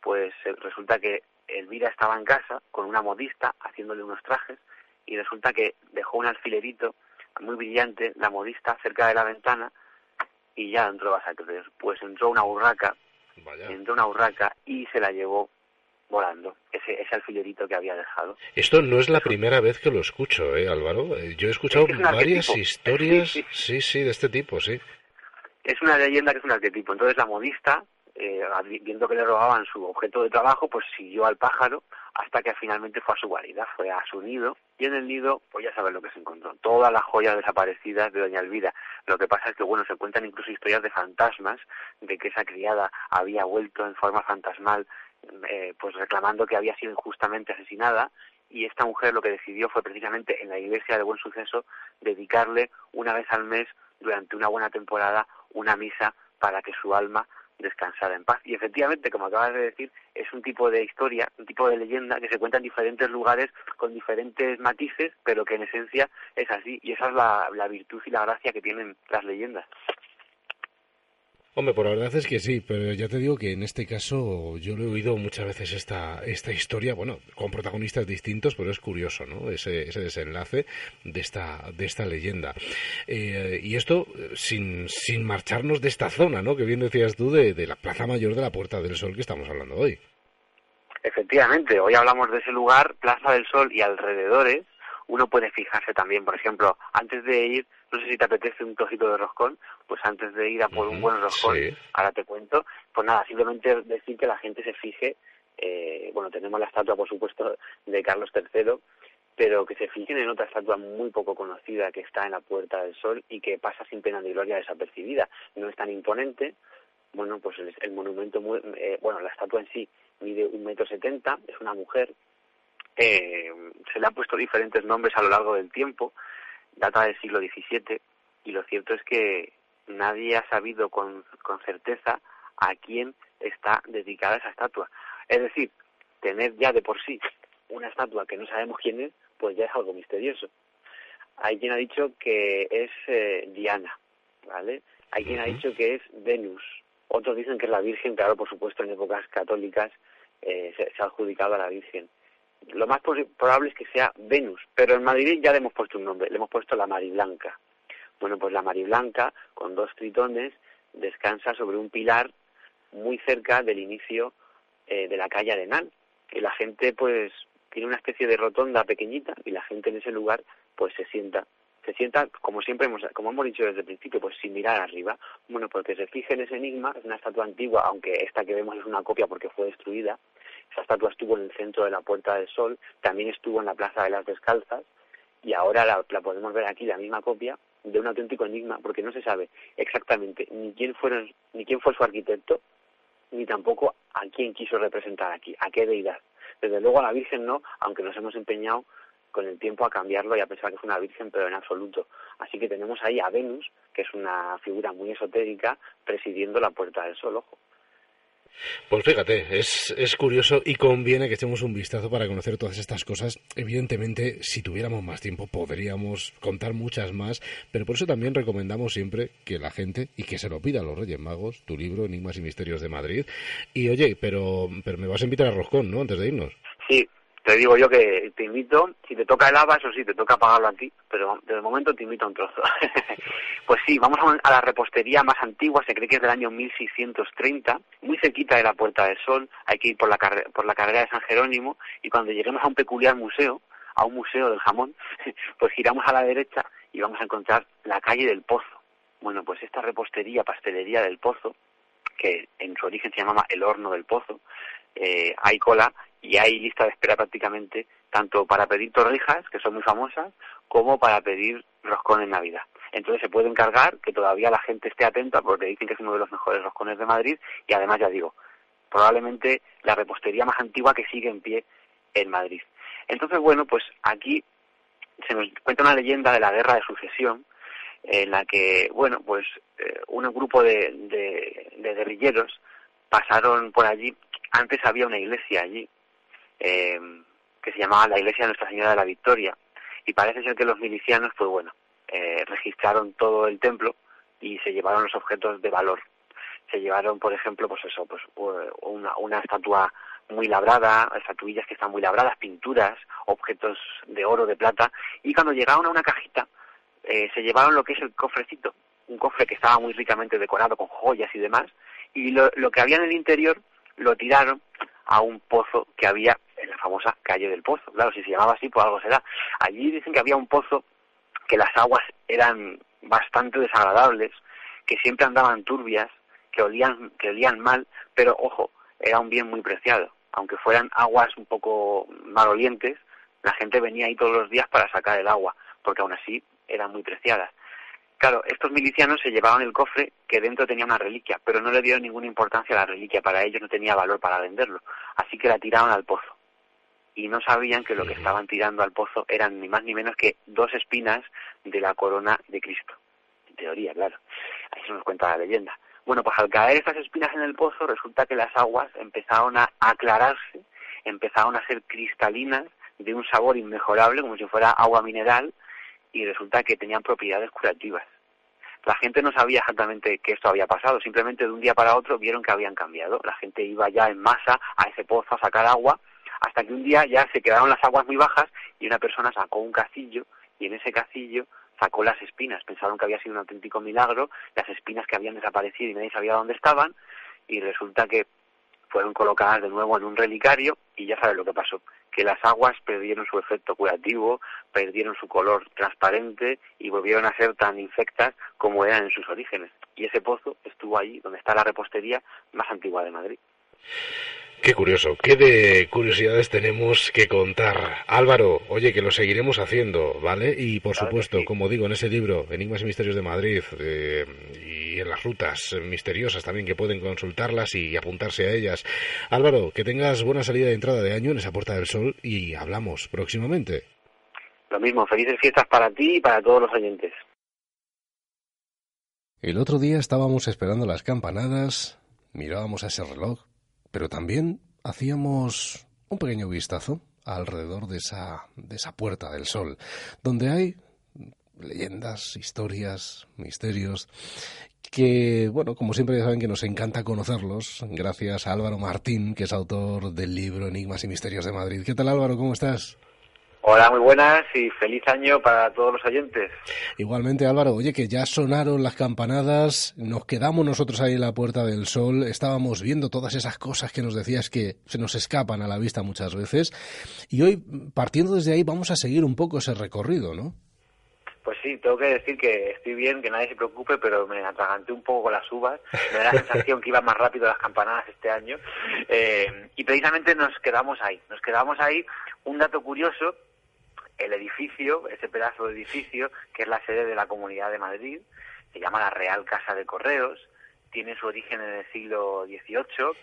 pues eh, resulta que Elvira estaba en casa con una modista haciéndole unos trajes y resulta que dejó un alfilerito muy brillante, la modista, cerca de la ventana y ya entró, vas a creer, pues entró una burraca, entró una burraca y se la llevó volando, ese, ese alfilerito que había dejado. Esto no es la primera vez que lo escucho, ¿eh, Álvaro? Eh, yo he escuchado varias *laughs* historias, sí, sí, de este tipo, sí. Es una leyenda que es un arquetipo. Entonces la modista eh, viendo que le robaban su objeto de trabajo, pues siguió al pájaro hasta que finalmente fue a su guarida, fue a su nido, y en el nido, pues ya sabes lo que se encontró, todas las joyas desaparecidas de Doña Elvira. Lo que pasa es que, bueno, se cuentan incluso historias de fantasmas, de que esa criada había vuelto en forma fantasmal, eh, pues reclamando que había sido injustamente asesinada, y esta mujer lo que decidió fue precisamente en la iglesia de Buen Suceso dedicarle una vez al mes, durante una buena temporada, una misa para que su alma descansar en paz. Y efectivamente, como acabas de decir, es un tipo de historia, un tipo de leyenda que se cuenta en diferentes lugares con diferentes matices, pero que en esencia es así. Y esa es la, la virtud y la gracia que tienen las leyendas. Hombre, por la verdad es que sí, pero ya te digo que en este caso yo lo he oído muchas veces esta, esta historia, bueno, con protagonistas distintos, pero es curioso, ¿no? Ese, ese desenlace de esta, de esta leyenda. Eh, y esto sin, sin marcharnos de esta zona, ¿no? Que bien decías tú, de, de la Plaza Mayor de la Puerta del Sol que estamos hablando hoy. Efectivamente, hoy hablamos de ese lugar, Plaza del Sol y alrededores. Uno puede fijarse también, por ejemplo, antes de ir no sé si te apetece un trocito de roscón, pues antes de ir a por un buen roscón, ahora te cuento, pues nada, simplemente decir que la gente se fije, eh, bueno, tenemos la estatua, por supuesto, de Carlos III, pero que se fijen en otra estatua muy poco conocida que está en la Puerta del Sol y que pasa sin pena ni gloria desapercibida. No es tan imponente, bueno, pues el, monumento, eh, bueno, la estatua en sí mide un metro setenta, es una mujer, eh, se le han puesto diferentes nombres a lo largo del tiempo, data del siglo XVII y lo cierto es que nadie ha sabido con, con certeza a quién está dedicada esa estatua. Es decir, tener ya de por sí una estatua que no sabemos quién es, pues ya es algo misterioso. Hay quien ha dicho que es eh, Diana, ¿vale? Hay quien ha dicho que es Venus. Otros dicen que es la Virgen, claro, por supuesto, en épocas católicas eh, se, se, ha adjudicado a la Virgen lo más probable es que sea Venus, pero en Madrid ya le hemos puesto un nombre, le hemos puesto la Mariblanca. Bueno, pues la Mariblanca, con dos tritones, descansa sobre un pilar muy cerca del inicio eh, de la calle Arenal. Y la gente, pues, tiene una especie de rotonda pequeñita y la gente en ese lugar, pues, se sienta. Se sienta, como siempre hemos, como hemos dicho desde el principio, pues sin mirar arriba. Bueno, porque se fije en ese enigma, es una estatua antigua, aunque esta que vemos es una copia porque fue destruida, esa estatua estuvo en el centro de la Puerta del Sol, también estuvo en la Plaza de las Descalzas y ahora la, podemos ver aquí, la misma copia, de un auténtico enigma, porque no se sabe exactamente ni quién, fueron, ni quién fue su arquitecto, ni tampoco a quién quiso representar aquí, a qué deidad. Desde luego a la Virgen no, aunque nos hemos empeñado con el tiempo a cambiarlo y a pensar que es una Virgen, pero en absoluto. Así que tenemos ahí a Venus, que es una figura muy esotérica, presidiendo la Puerta del Sol, ojo. Pues fíjate, es, es curioso y conviene que echemos un vistazo para conocer todas estas cosas. Evidentemente, si tuviéramos más tiempo, podríamos contar muchas más, pero por eso también recomendamos siempre que la gente, y que se lo pida a los Reyes Magos, tu libro, Enigmas y Misterios de Madrid. Y oye, pero, pero me vas a invitar a Roscón, ¿no? Antes de irnos. Sí, te digo yo que te invito, si te toca el ABA, eso sí, te toca pagarlo a ti, pero de momento te invito a un trozo. *laughs* pues sí, vamos a, la repostería más antigua, se cree que es del año 1630, muy cerquita de la Puerta del Sol, hay que ir por la, por la carrera de San Jerónimo, y cuando lleguemos a un peculiar museo, a un museo del jamón, *laughs* pues giramos a la derecha y vamos a encontrar la calle del Pozo. Bueno, pues esta repostería, pastelería del Pozo, que en su origen se llamaba el horno del Pozo, eh, hay cola y hay lista de espera prácticamente tanto para pedir torrijas, que son muy famosas, como para pedir roscón en Navidad. Entonces se puede encargar que todavía la gente esté atenta porque dicen que es uno de los mejores roscones de Madrid y además ya digo, probablemente la repostería más antigua que sigue en pie en Madrid. Entonces, bueno, pues aquí se nos cuenta una leyenda de la guerra de sucesión en la que, bueno, pues eh, un grupo de, de guerrilleros pasaron por allí. Antes había una iglesia allí eh, que se llamaba la Iglesia de Nuestra Señora de la Victoria. Y parece ser que los milicianos, pues bueno, eh, registraron todo el templo y se llevaron los objetos de valor. Se llevaron, por ejemplo, pues eso, pues una, una estatua muy labrada, estatuillas que están muy labradas, pinturas, objetos de oro, de plata, y cuando llegaron a una cajita, eh, se llevaron lo que es el cofrecito, un cofre que estaba muy ricamente decorado con joyas y demás, y lo, lo que había en el interior lo tiraron a un pozo que había en la famosa calle del Pozo. Claro, si se llamaba así, pues algo será. Allí dicen que había un pozo que las aguas eran bastante desagradables, que siempre andaban turbias, que olían, que olían mal, pero ojo, era un bien muy preciado. Aunque fueran aguas un poco malolientes, la gente venía ahí todos los días para sacar el agua, porque aún así eran muy preciadas. Claro, estos milicianos se llevaban el cofre que dentro tenía una reliquia, pero no le dieron ninguna importancia a la reliquia, para ellos no tenía valor para venderlo, así que la tiraron al pozo. Y no sabían que lo que estaban tirando al pozo eran ni más ni menos que dos espinas de la corona de Cristo. En teoría, claro. Ahí se nos cuenta la leyenda. Bueno, pues al caer estas espinas en el pozo, resulta que las aguas empezaron a aclararse, empezaron a ser cristalinas, de un sabor inmejorable, como si fuera agua mineral, y resulta que tenían propiedades curativas. La gente no sabía exactamente que esto había pasado, simplemente de un día para otro vieron que habían cambiado. La gente iba ya en masa a ese pozo a sacar agua, hasta que un día ya se quedaron las aguas muy bajas y una persona sacó un cacillo y en ese cacillo sacó las espinas. Pensaron que había sido un auténtico milagro, las espinas que habían desaparecido y nadie sabía dónde estaban, y resulta que fueron colocadas de nuevo en un relicario y ya sabes lo que pasó, que las aguas perdieron su efecto curativo, perdieron su color transparente y volvieron a ser tan infectas como eran en sus orígenes. Y ese pozo estuvo ahí donde está la repostería más antigua de Madrid. Qué curioso, qué de curiosidades tenemos que contar. Álvaro, oye, que lo seguiremos haciendo, ¿vale? Y por supuesto, como digo, en ese libro, Enigmas y Misterios de Madrid, eh, y en las rutas misteriosas también que pueden consultarlas y apuntarse a ellas. Álvaro, que tengas buena salida de entrada de año en esa Puerta del Sol y hablamos próximamente. Lo mismo, felices fiestas para ti y para todos los oyentes. El otro día estábamos esperando las campanadas, mirábamos a ese reloj pero también hacíamos un pequeño vistazo alrededor de esa, de esa puerta del sol, donde hay leyendas, historias, misterios, que, bueno, como siempre ya saben que nos encanta conocerlos, gracias a Álvaro Martín, que es autor del libro Enigmas y Misterios de Madrid. ¿Qué tal Álvaro? ¿Cómo estás? Hola, muy buenas y feliz año para todos los oyentes. Igualmente, Álvaro, oye, que ya sonaron las campanadas, nos quedamos nosotros ahí en la Puerta del Sol, estábamos viendo todas esas cosas que nos decías que se nos escapan a la vista muchas veces, y hoy, partiendo desde ahí, vamos a seguir un poco ese recorrido, ¿no? Pues sí, tengo que decir que estoy bien, que nadie se preocupe, pero me atraganté un poco con las uvas. Me da la sensación que iban más rápido las campanadas este año. Eh, y precisamente nos quedamos ahí. Nos quedamos ahí. Un dato curioso el edificio, ese pedazo de edificio, que es la sede de la Comunidad de Madrid, se llama la Real Casa de Correos, tiene su origen en el siglo XVIII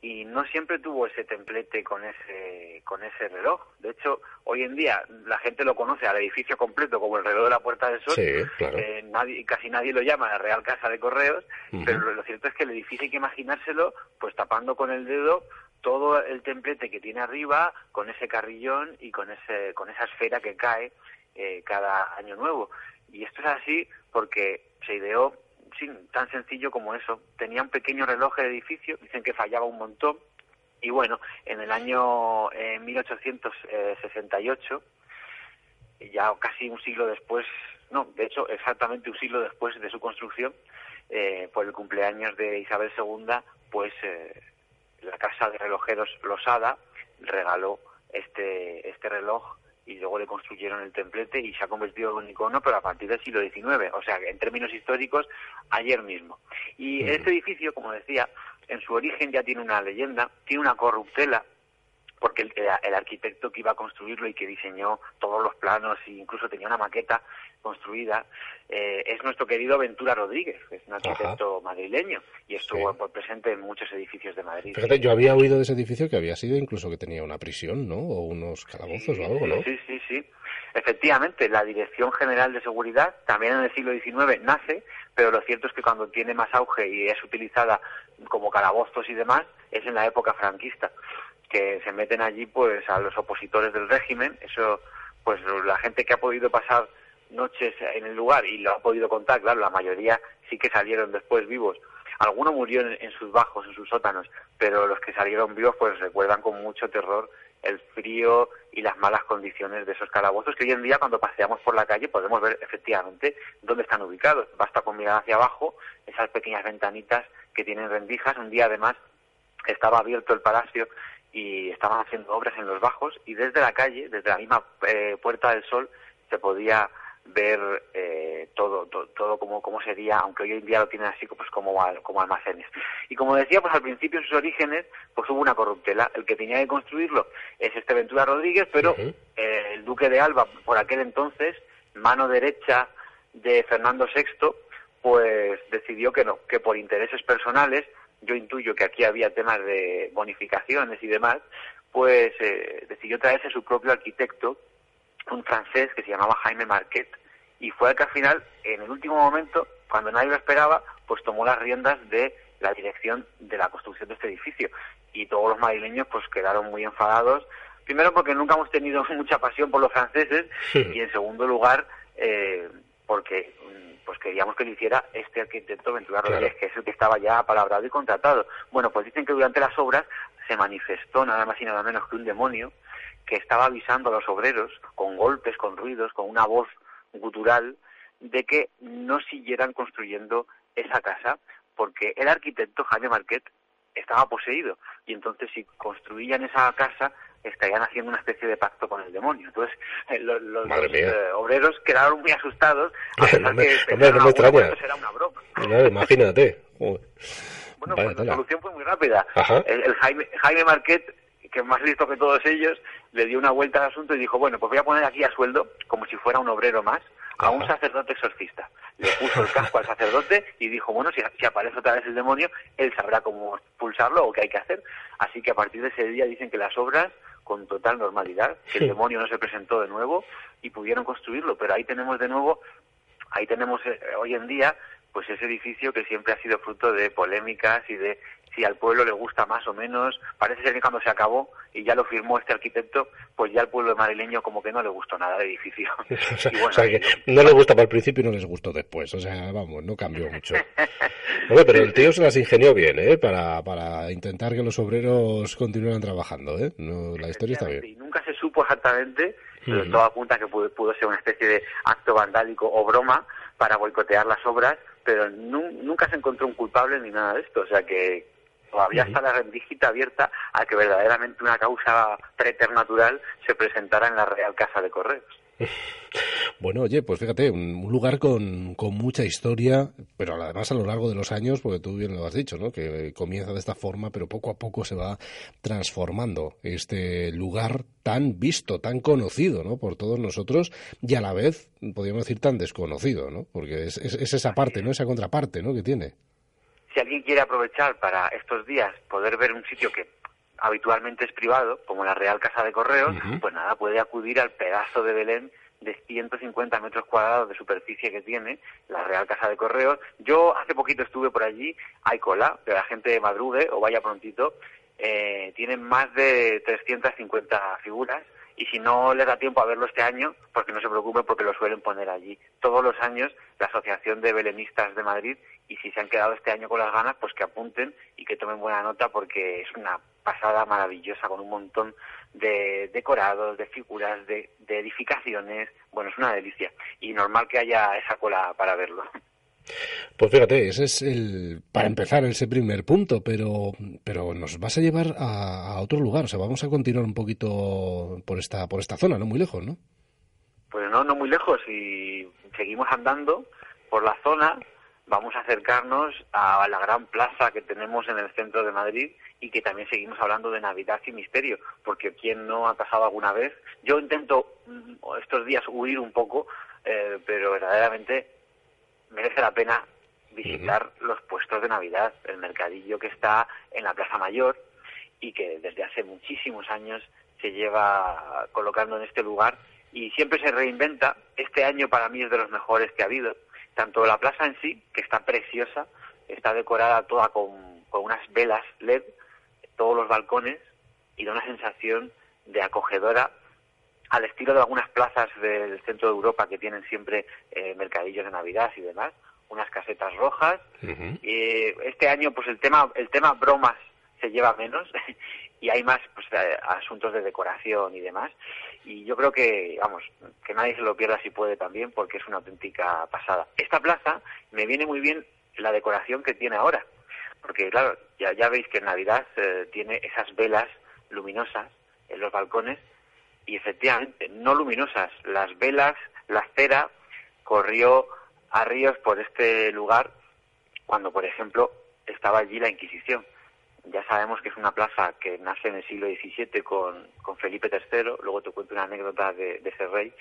y no siempre tuvo ese templete con ese con ese reloj. De hecho, hoy en día la gente lo conoce al edificio completo como el reloj de la Puerta del Sol. Eh, nadie, casi nadie lo llama la Real Casa de Correos, pero lo, lo, cierto es que el edificio hay que imaginárselo pues tapando con el dedo todo el templete que tiene arriba con ese carrillón y con ese con esa esfera que cae eh, cada año nuevo. Y esto es así porque se ideó tan sencillo como eso. Tenía un pequeño reloj el edificio dicen que fallaba un montón. Y bueno en el año 1868 eh, ya casi un siglo después no de hecho exactamente un siglo después de su construcción eh, por el cumpleaños de Isabel II pues la casa de relojeros Losada regaló este, este reloj y luego le construyeron el templete y se ha convertido en un icono, pero a partir del siglo XIX, o sea, en términos históricos, ayer mismo. Y este edificio, como decía, en su origen ya tiene una leyenda, tiene una corruptela, porque el, el, arquitecto que iba a construirlo y que diseñó todos los planos e incluso tenía una maqueta construida eh, es nuestro querido Ventura Rodríguez, que es un arquitecto madrileño y estuvo presente en muchos edificios de Madrid. Fíjate, yo había oído de ese edificio que había sido incluso que tenía una prisión, ¿no? O unos calabozos o algo, ¿no? Sí, sí, sí. Efectivamente, la Dirección General de Seguridad también en el siglo XIX nace, pero lo cierto es que cuando tiene más auge y es utilizada como calabozos y demás, es en la época franquista que se meten allí pues a los opositores del régimen, eso pues la gente que ha podido pasar noches en el lugar y lo ha podido contar, claro, la mayoría sí que salieron después vivos. Algunos murió en, sus bajos, en sus sótanos, pero los que salieron vivos pues recuerdan con mucho terror el frío y las malas condiciones de esos calabozos que hoy en día cuando paseamos por la calle podemos ver efectivamente dónde están ubicados. Basta con mirar hacia abajo esas pequeñas ventanitas que tienen rendijas. Un día además estaba abierto el palacio y estaban haciendo obras en los bajos y desde la calle, desde la misma eh, Puerta del Sol, se podía ver eh, todo, todo, como, como sería, aunque hoy en día lo tienen así pues como, como almacenes. Y como decía, pues al principio en sus orígenes, pues hubo una corruptela. El que tenía que construirlo es este Ventura Rodríguez, pero eh, el duque de Alba, por aquel entonces, mano derecha de Fernando VI, pues decidió que no, que por intereses personales yo intuyo que aquí había temas de bonificaciones y demás, pues eh, decidió traerse su propio arquitecto, un francés que se llamaba Jaime Marquet, y fue el que al final, en el último momento, cuando nadie lo esperaba, pues tomó las riendas de la dirección de la construcción de este edificio. Y todos los madrileños pues quedaron muy enfadados, primero porque nunca hemos tenido *laughs* mucha pasión por los franceses, y en segundo lugar, eh, porque pues queríamos que lo hiciera este arquitecto Ventura Rodríguez, que es el que estaba ya palabrado y contratado. Bueno, pues dicen que durante las obras se manifestó nada más y nada menos que un demonio que estaba avisando a los obreros con golpes, con ruidos, con una voz gutural, de que no siguieran construyendo esa casa, porque el arquitecto Jaime Marquet estaba poseído y entonces si construían esa casa estarían haciendo una especie de pacto con el demonio. Entonces eh, los, eh, obreros quedaron muy asustados a que era una broma. imagínate. Bueno, pues la solución fue muy rápida. El, Jaime, Jaime Marquet que más listo que todos ellos, le dio una vuelta al asunto y dijo, bueno, pues voy a poner aquí a sueldo, como si fuera un obrero más, a un sacerdote exorcista. Le puso el casco al sacerdote y dijo, bueno, si, si, aparece otra vez el demonio, él sabrá cómo expulsarlo o qué hay que hacer. Así que a partir de ese día dicen que las obras, con total normalidad, que el demonio no se presentó de nuevo y pudieron construirlo. Pero ahí tenemos de nuevo, ahí tenemos eh, hoy en día, pues ese edificio que siempre ha sido fruto de polémicas y de si al pueblo le gusta más o menos. Parece ser que cuando se acabó y ya lo firmó este arquitecto, pues ya al pueblo madrileño como que no le gustó nada el edificio. *laughs* o sea, que no le gusta para el principio y no les gustó después. O sea, vamos, no cambió mucho. *laughs* pero el tío se las ingenió bien, ¿eh? Para, para intentar que los obreros continuaran trabajando, ¿eh? No, la historia está bien. Y nunca se supo exactamente, pero todo apunta que pudo, pudo ser una especie de acto vandálico o broma para boicotear las obras, pero nunca se encontró un culpable ni nada de esto. O sea que, Todavía está la rendijita abierta a que verdaderamente una causa preternatural se presentara en la Real Casa de Correos. *sighs* Bueno, oye, pues fíjate, un, lugar con, con, mucha historia, pero además a lo largo de los años, porque tú bien lo has dicho, ¿no? Que comienza de esta forma, pero poco a poco se va transformando este lugar tan visto, tan conocido, ¿no? Por todos nosotros y a la vez, podríamos decir, tan desconocido, ¿no? Porque es, es esa parte, ¿no? Esa contraparte, ¿no? Que tiene si alguien quiere aprovechar para estos días poder ver un sitio que habitualmente es privado, como la Real Casa de Correos, pues nada, puede acudir al pedazo de Belén de 150 metros cuadrados de superficie que tiene la Real Casa de Correos. Yo hace poquito estuve por allí, hay cola, que la gente madrugue o vaya prontito. Eh, tienen más de 350 figuras y si no les da tiempo a verlo este año, pues que no se preocupen porque lo suelen poner allí. Todos los años la Asociación de Belenistas de Madrid y si se han quedado este año con las ganas, pues que apunten y que tomen buena nota porque es una pasada maravillosa con un montón de decorados, de figuras, de, edificaciones. Bueno, es una delicia y normal que haya esa cola para verlo. Pues fíjate, ese es el, para empezar, ese primer punto, pero, pero nos vas a llevar a, a, otro lugar, o sea, vamos a continuar un poquito por esta, por esta zona, no muy lejos, ¿no? Pues no, no muy lejos, y seguimos andando por la zona, vamos a acercarnos a la gran plaza que tenemos en el centro de Madrid y que también seguimos hablando de Navidad y misterio, porque quien no ha pasado alguna vez, yo intento mm, estos días huir un poco, eh, pero verdaderamente merece la pena visitar los puestos de Navidad, el mercadillo que está en la Plaza Mayor y que desde hace muchísimos años se lleva colocando en este lugar y siempre se reinventa. Este año para mí es de los mejores que ha habido tanto la plaza en sí, que está preciosa, está decorada toda con, unas velas LED, todos los balcones, y da una sensación de acogedora al estilo de algunas plazas del centro de Europa que tienen siempre eh, mercadillos de Navidad y demás, unas casetas rojas. y este año, pues el tema, el tema bromas se lleva menos *laughs* y hay más pues, eh, asuntos de decoración y demás. Y yo creo que, vamos, que nadie se lo pierda si puede también, porque es una auténtica pasada. Esta plaza me viene muy bien la decoración que tiene ahora, porque claro, ya, ya veis que en Navidad eh, tiene esas velas luminosas en los balcones y efectivamente no luminosas, las velas, la cera corrió a ríos por este lugar cuando, por ejemplo, estaba allí la Inquisición. Ya sabemos que es una plaza que nace en el siglo XVII con, Felipe III, luego te cuento una anécdota de, ese rey,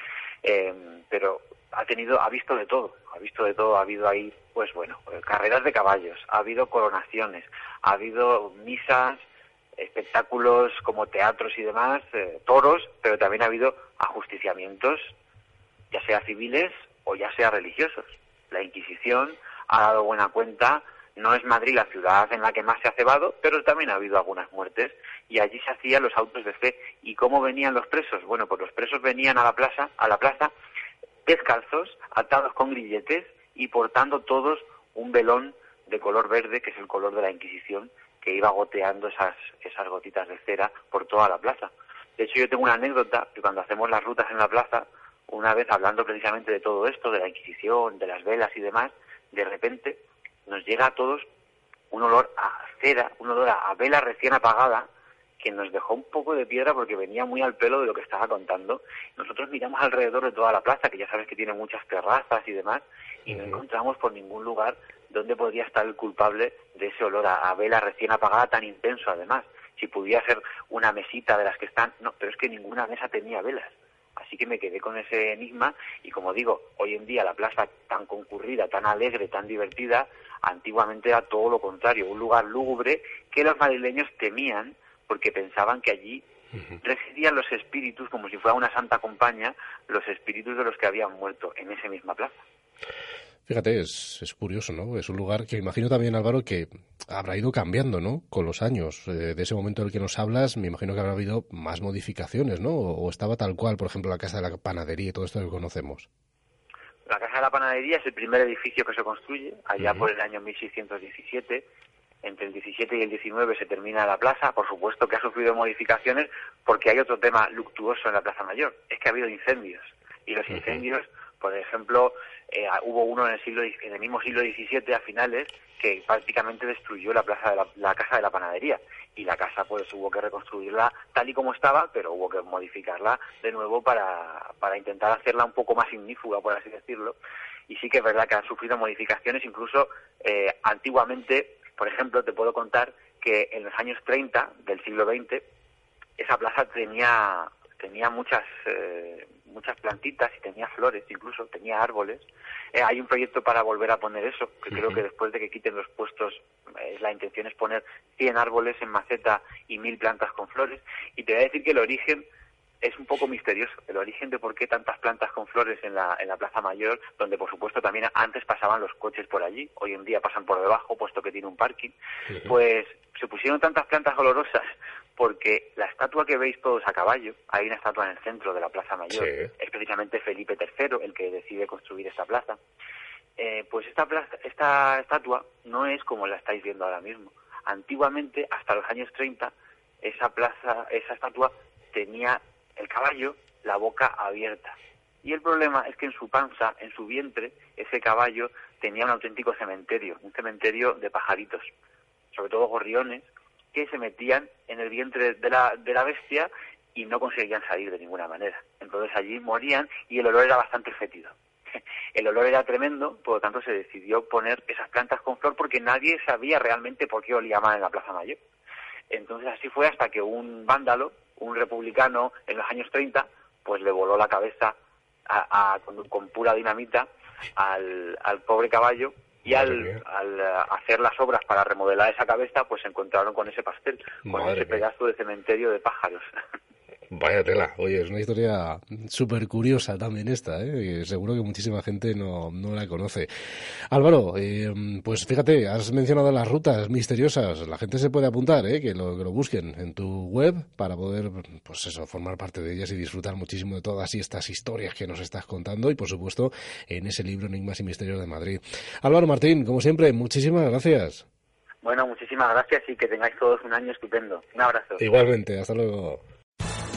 eh, pero ha tenido, ha visto de todo, ha visto de todo, ha habido ahí, pues bueno, carreras de caballos, ha habido coronaciones, ha habido misas, espectáculos como teatros y demás, eh, toros, pero también ha habido ajusticiamientos, ya sea civiles o ya sea religiosos. La Inquisición ha dado buena cuenta no es Madrid la ciudad en la que más se ha cebado, pero también ha habido algunas muertes y allí se hacían los autos de fe. ¿Y cómo venían los presos? Bueno, pues los presos venían a la plaza, a la plaza descalzos, atados con grilletes y portando todos un velón de color verde, que es el color de la Inquisición, que iba goteando esas, esas gotitas de cera por toda la plaza. De hecho, yo tengo una anécdota que cuando hacemos las rutas en la plaza, una vez hablando precisamente de todo esto, de la Inquisición, de las velas y demás, de repente nos llega a todos un olor a cera, un olor a, vela recién apagada, que nos dejó un poco de piedra porque venía muy al pelo de lo que estaba contando. Nosotros miramos alrededor de toda la plaza, que ya sabes que tiene muchas terrazas y demás, y no encontramos por ningún lugar donde podría estar el culpable de ese olor a, vela recién apagada tan intenso además. Si pudiera ser una mesita de las que están, no, pero es que ninguna mesa tenía velas. Así que me quedé con ese enigma y como digo, hoy en día la plaza tan concurrida, tan alegre, tan divertida, antiguamente era todo lo contrario, un lugar lúgubre que los madrileños temían porque pensaban que allí residían los espíritus, como si fuera una santa compañía, los espíritus de los que habían muerto en esa misma plaza. Fíjate, es, es, curioso, ¿no? Es un lugar que imagino también, Álvaro, que habrá ido cambiando, ¿no? Con los años. Eh, de ese momento del que nos hablas, me imagino que habrá habido más modificaciones, ¿no? O, estaba tal cual, por ejemplo, la Casa de la Panadería y todo esto que conocemos. La Casa de la Panadería es el primer edificio que se construye, allá por el año 1617. Entre el 17 y el 19 se termina la plaza. Por supuesto que ha sufrido modificaciones porque hay otro tema luctuoso en la Plaza Mayor. Es que ha habido incendios. Y los incendios por ejemplo, eh, hubo uno en el siglo en el mismo siglo XVII a finales que prácticamente destruyó la plaza de la, casa de la panadería y la casa pues hubo que reconstruirla tal y como estaba, pero hubo que modificarla de nuevo para, para intentar hacerla un poco más ignífuga, por así decirlo. Y sí que es verdad que han sufrido modificaciones, incluso eh, antiguamente, por ejemplo, te puedo contar que en los años 30 del siglo XX esa plaza tenía tenía muchas eh, muchas plantitas y tenía flores, incluso tenía árboles. Eh, hay un proyecto para volver a poner eso, que creo que después de que quiten los puestos, eh, la intención es poner 100 árboles en maceta y 1000 plantas con flores. Y te voy a decir que el origen es un poco misterioso, el origen de por qué tantas plantas con flores en la, en la Plaza Mayor, donde por supuesto también antes pasaban los coches por allí, hoy en día pasan por debajo, puesto que tiene un parking, pues se pusieron tantas plantas olorosas porque la estatua que veis todos a caballo, hay una estatua en el centro de la Plaza Mayor, es precisamente Felipe III el que decide construir esta plaza. Eh, pues esta, plaza, esta estatua no es como la estáis viendo ahora mismo. Antiguamente, hasta los años 30, esa plaza, esa estatua tenía el caballo la boca abierta. Y el problema es que en su panza, en su vientre, ese caballo tenía un auténtico cementerio, un cementerio de pajaritos, sobre todo gorriones, que se metían en el vientre de la, de la bestia y no conseguían salir de ninguna manera. Entonces allí morían y el olor era bastante fétido. *laughs* El olor era tremendo, por lo tanto se decidió poner esas plantas con flor porque nadie sabía realmente por qué olía mal en la Plaza Mayor. Entonces así fue hasta que un vándalo, un republicano en los años 30, pues le voló la cabeza a, con, pura dinamita al, al pobre caballo y al, al, eh, hacer las obras para remodelar esa cabeza, pues se encontraron con ese pastel, con ese pedazo de cementerio de pájaros. *laughs* Vaya tela, oye, es una historia súper curiosa también esta, ¿eh? seguro que muchísima gente no, no la conoce. Álvaro, eh, pues fíjate, has mencionado las rutas misteriosas, la gente se puede apuntar, ¿eh? que, lo, que lo busquen en tu web para poder, pues eso, formar parte de ellas y disfrutar muchísimo de todas estas historias que nos estás contando y por supuesto en ese libro Enigmas y Misterios de Madrid. Álvaro Martín, como siempre, muchísimas gracias. Bueno, muchísimas gracias y que tengáis todos un año estupendo. Un abrazo. Igualmente, hasta luego.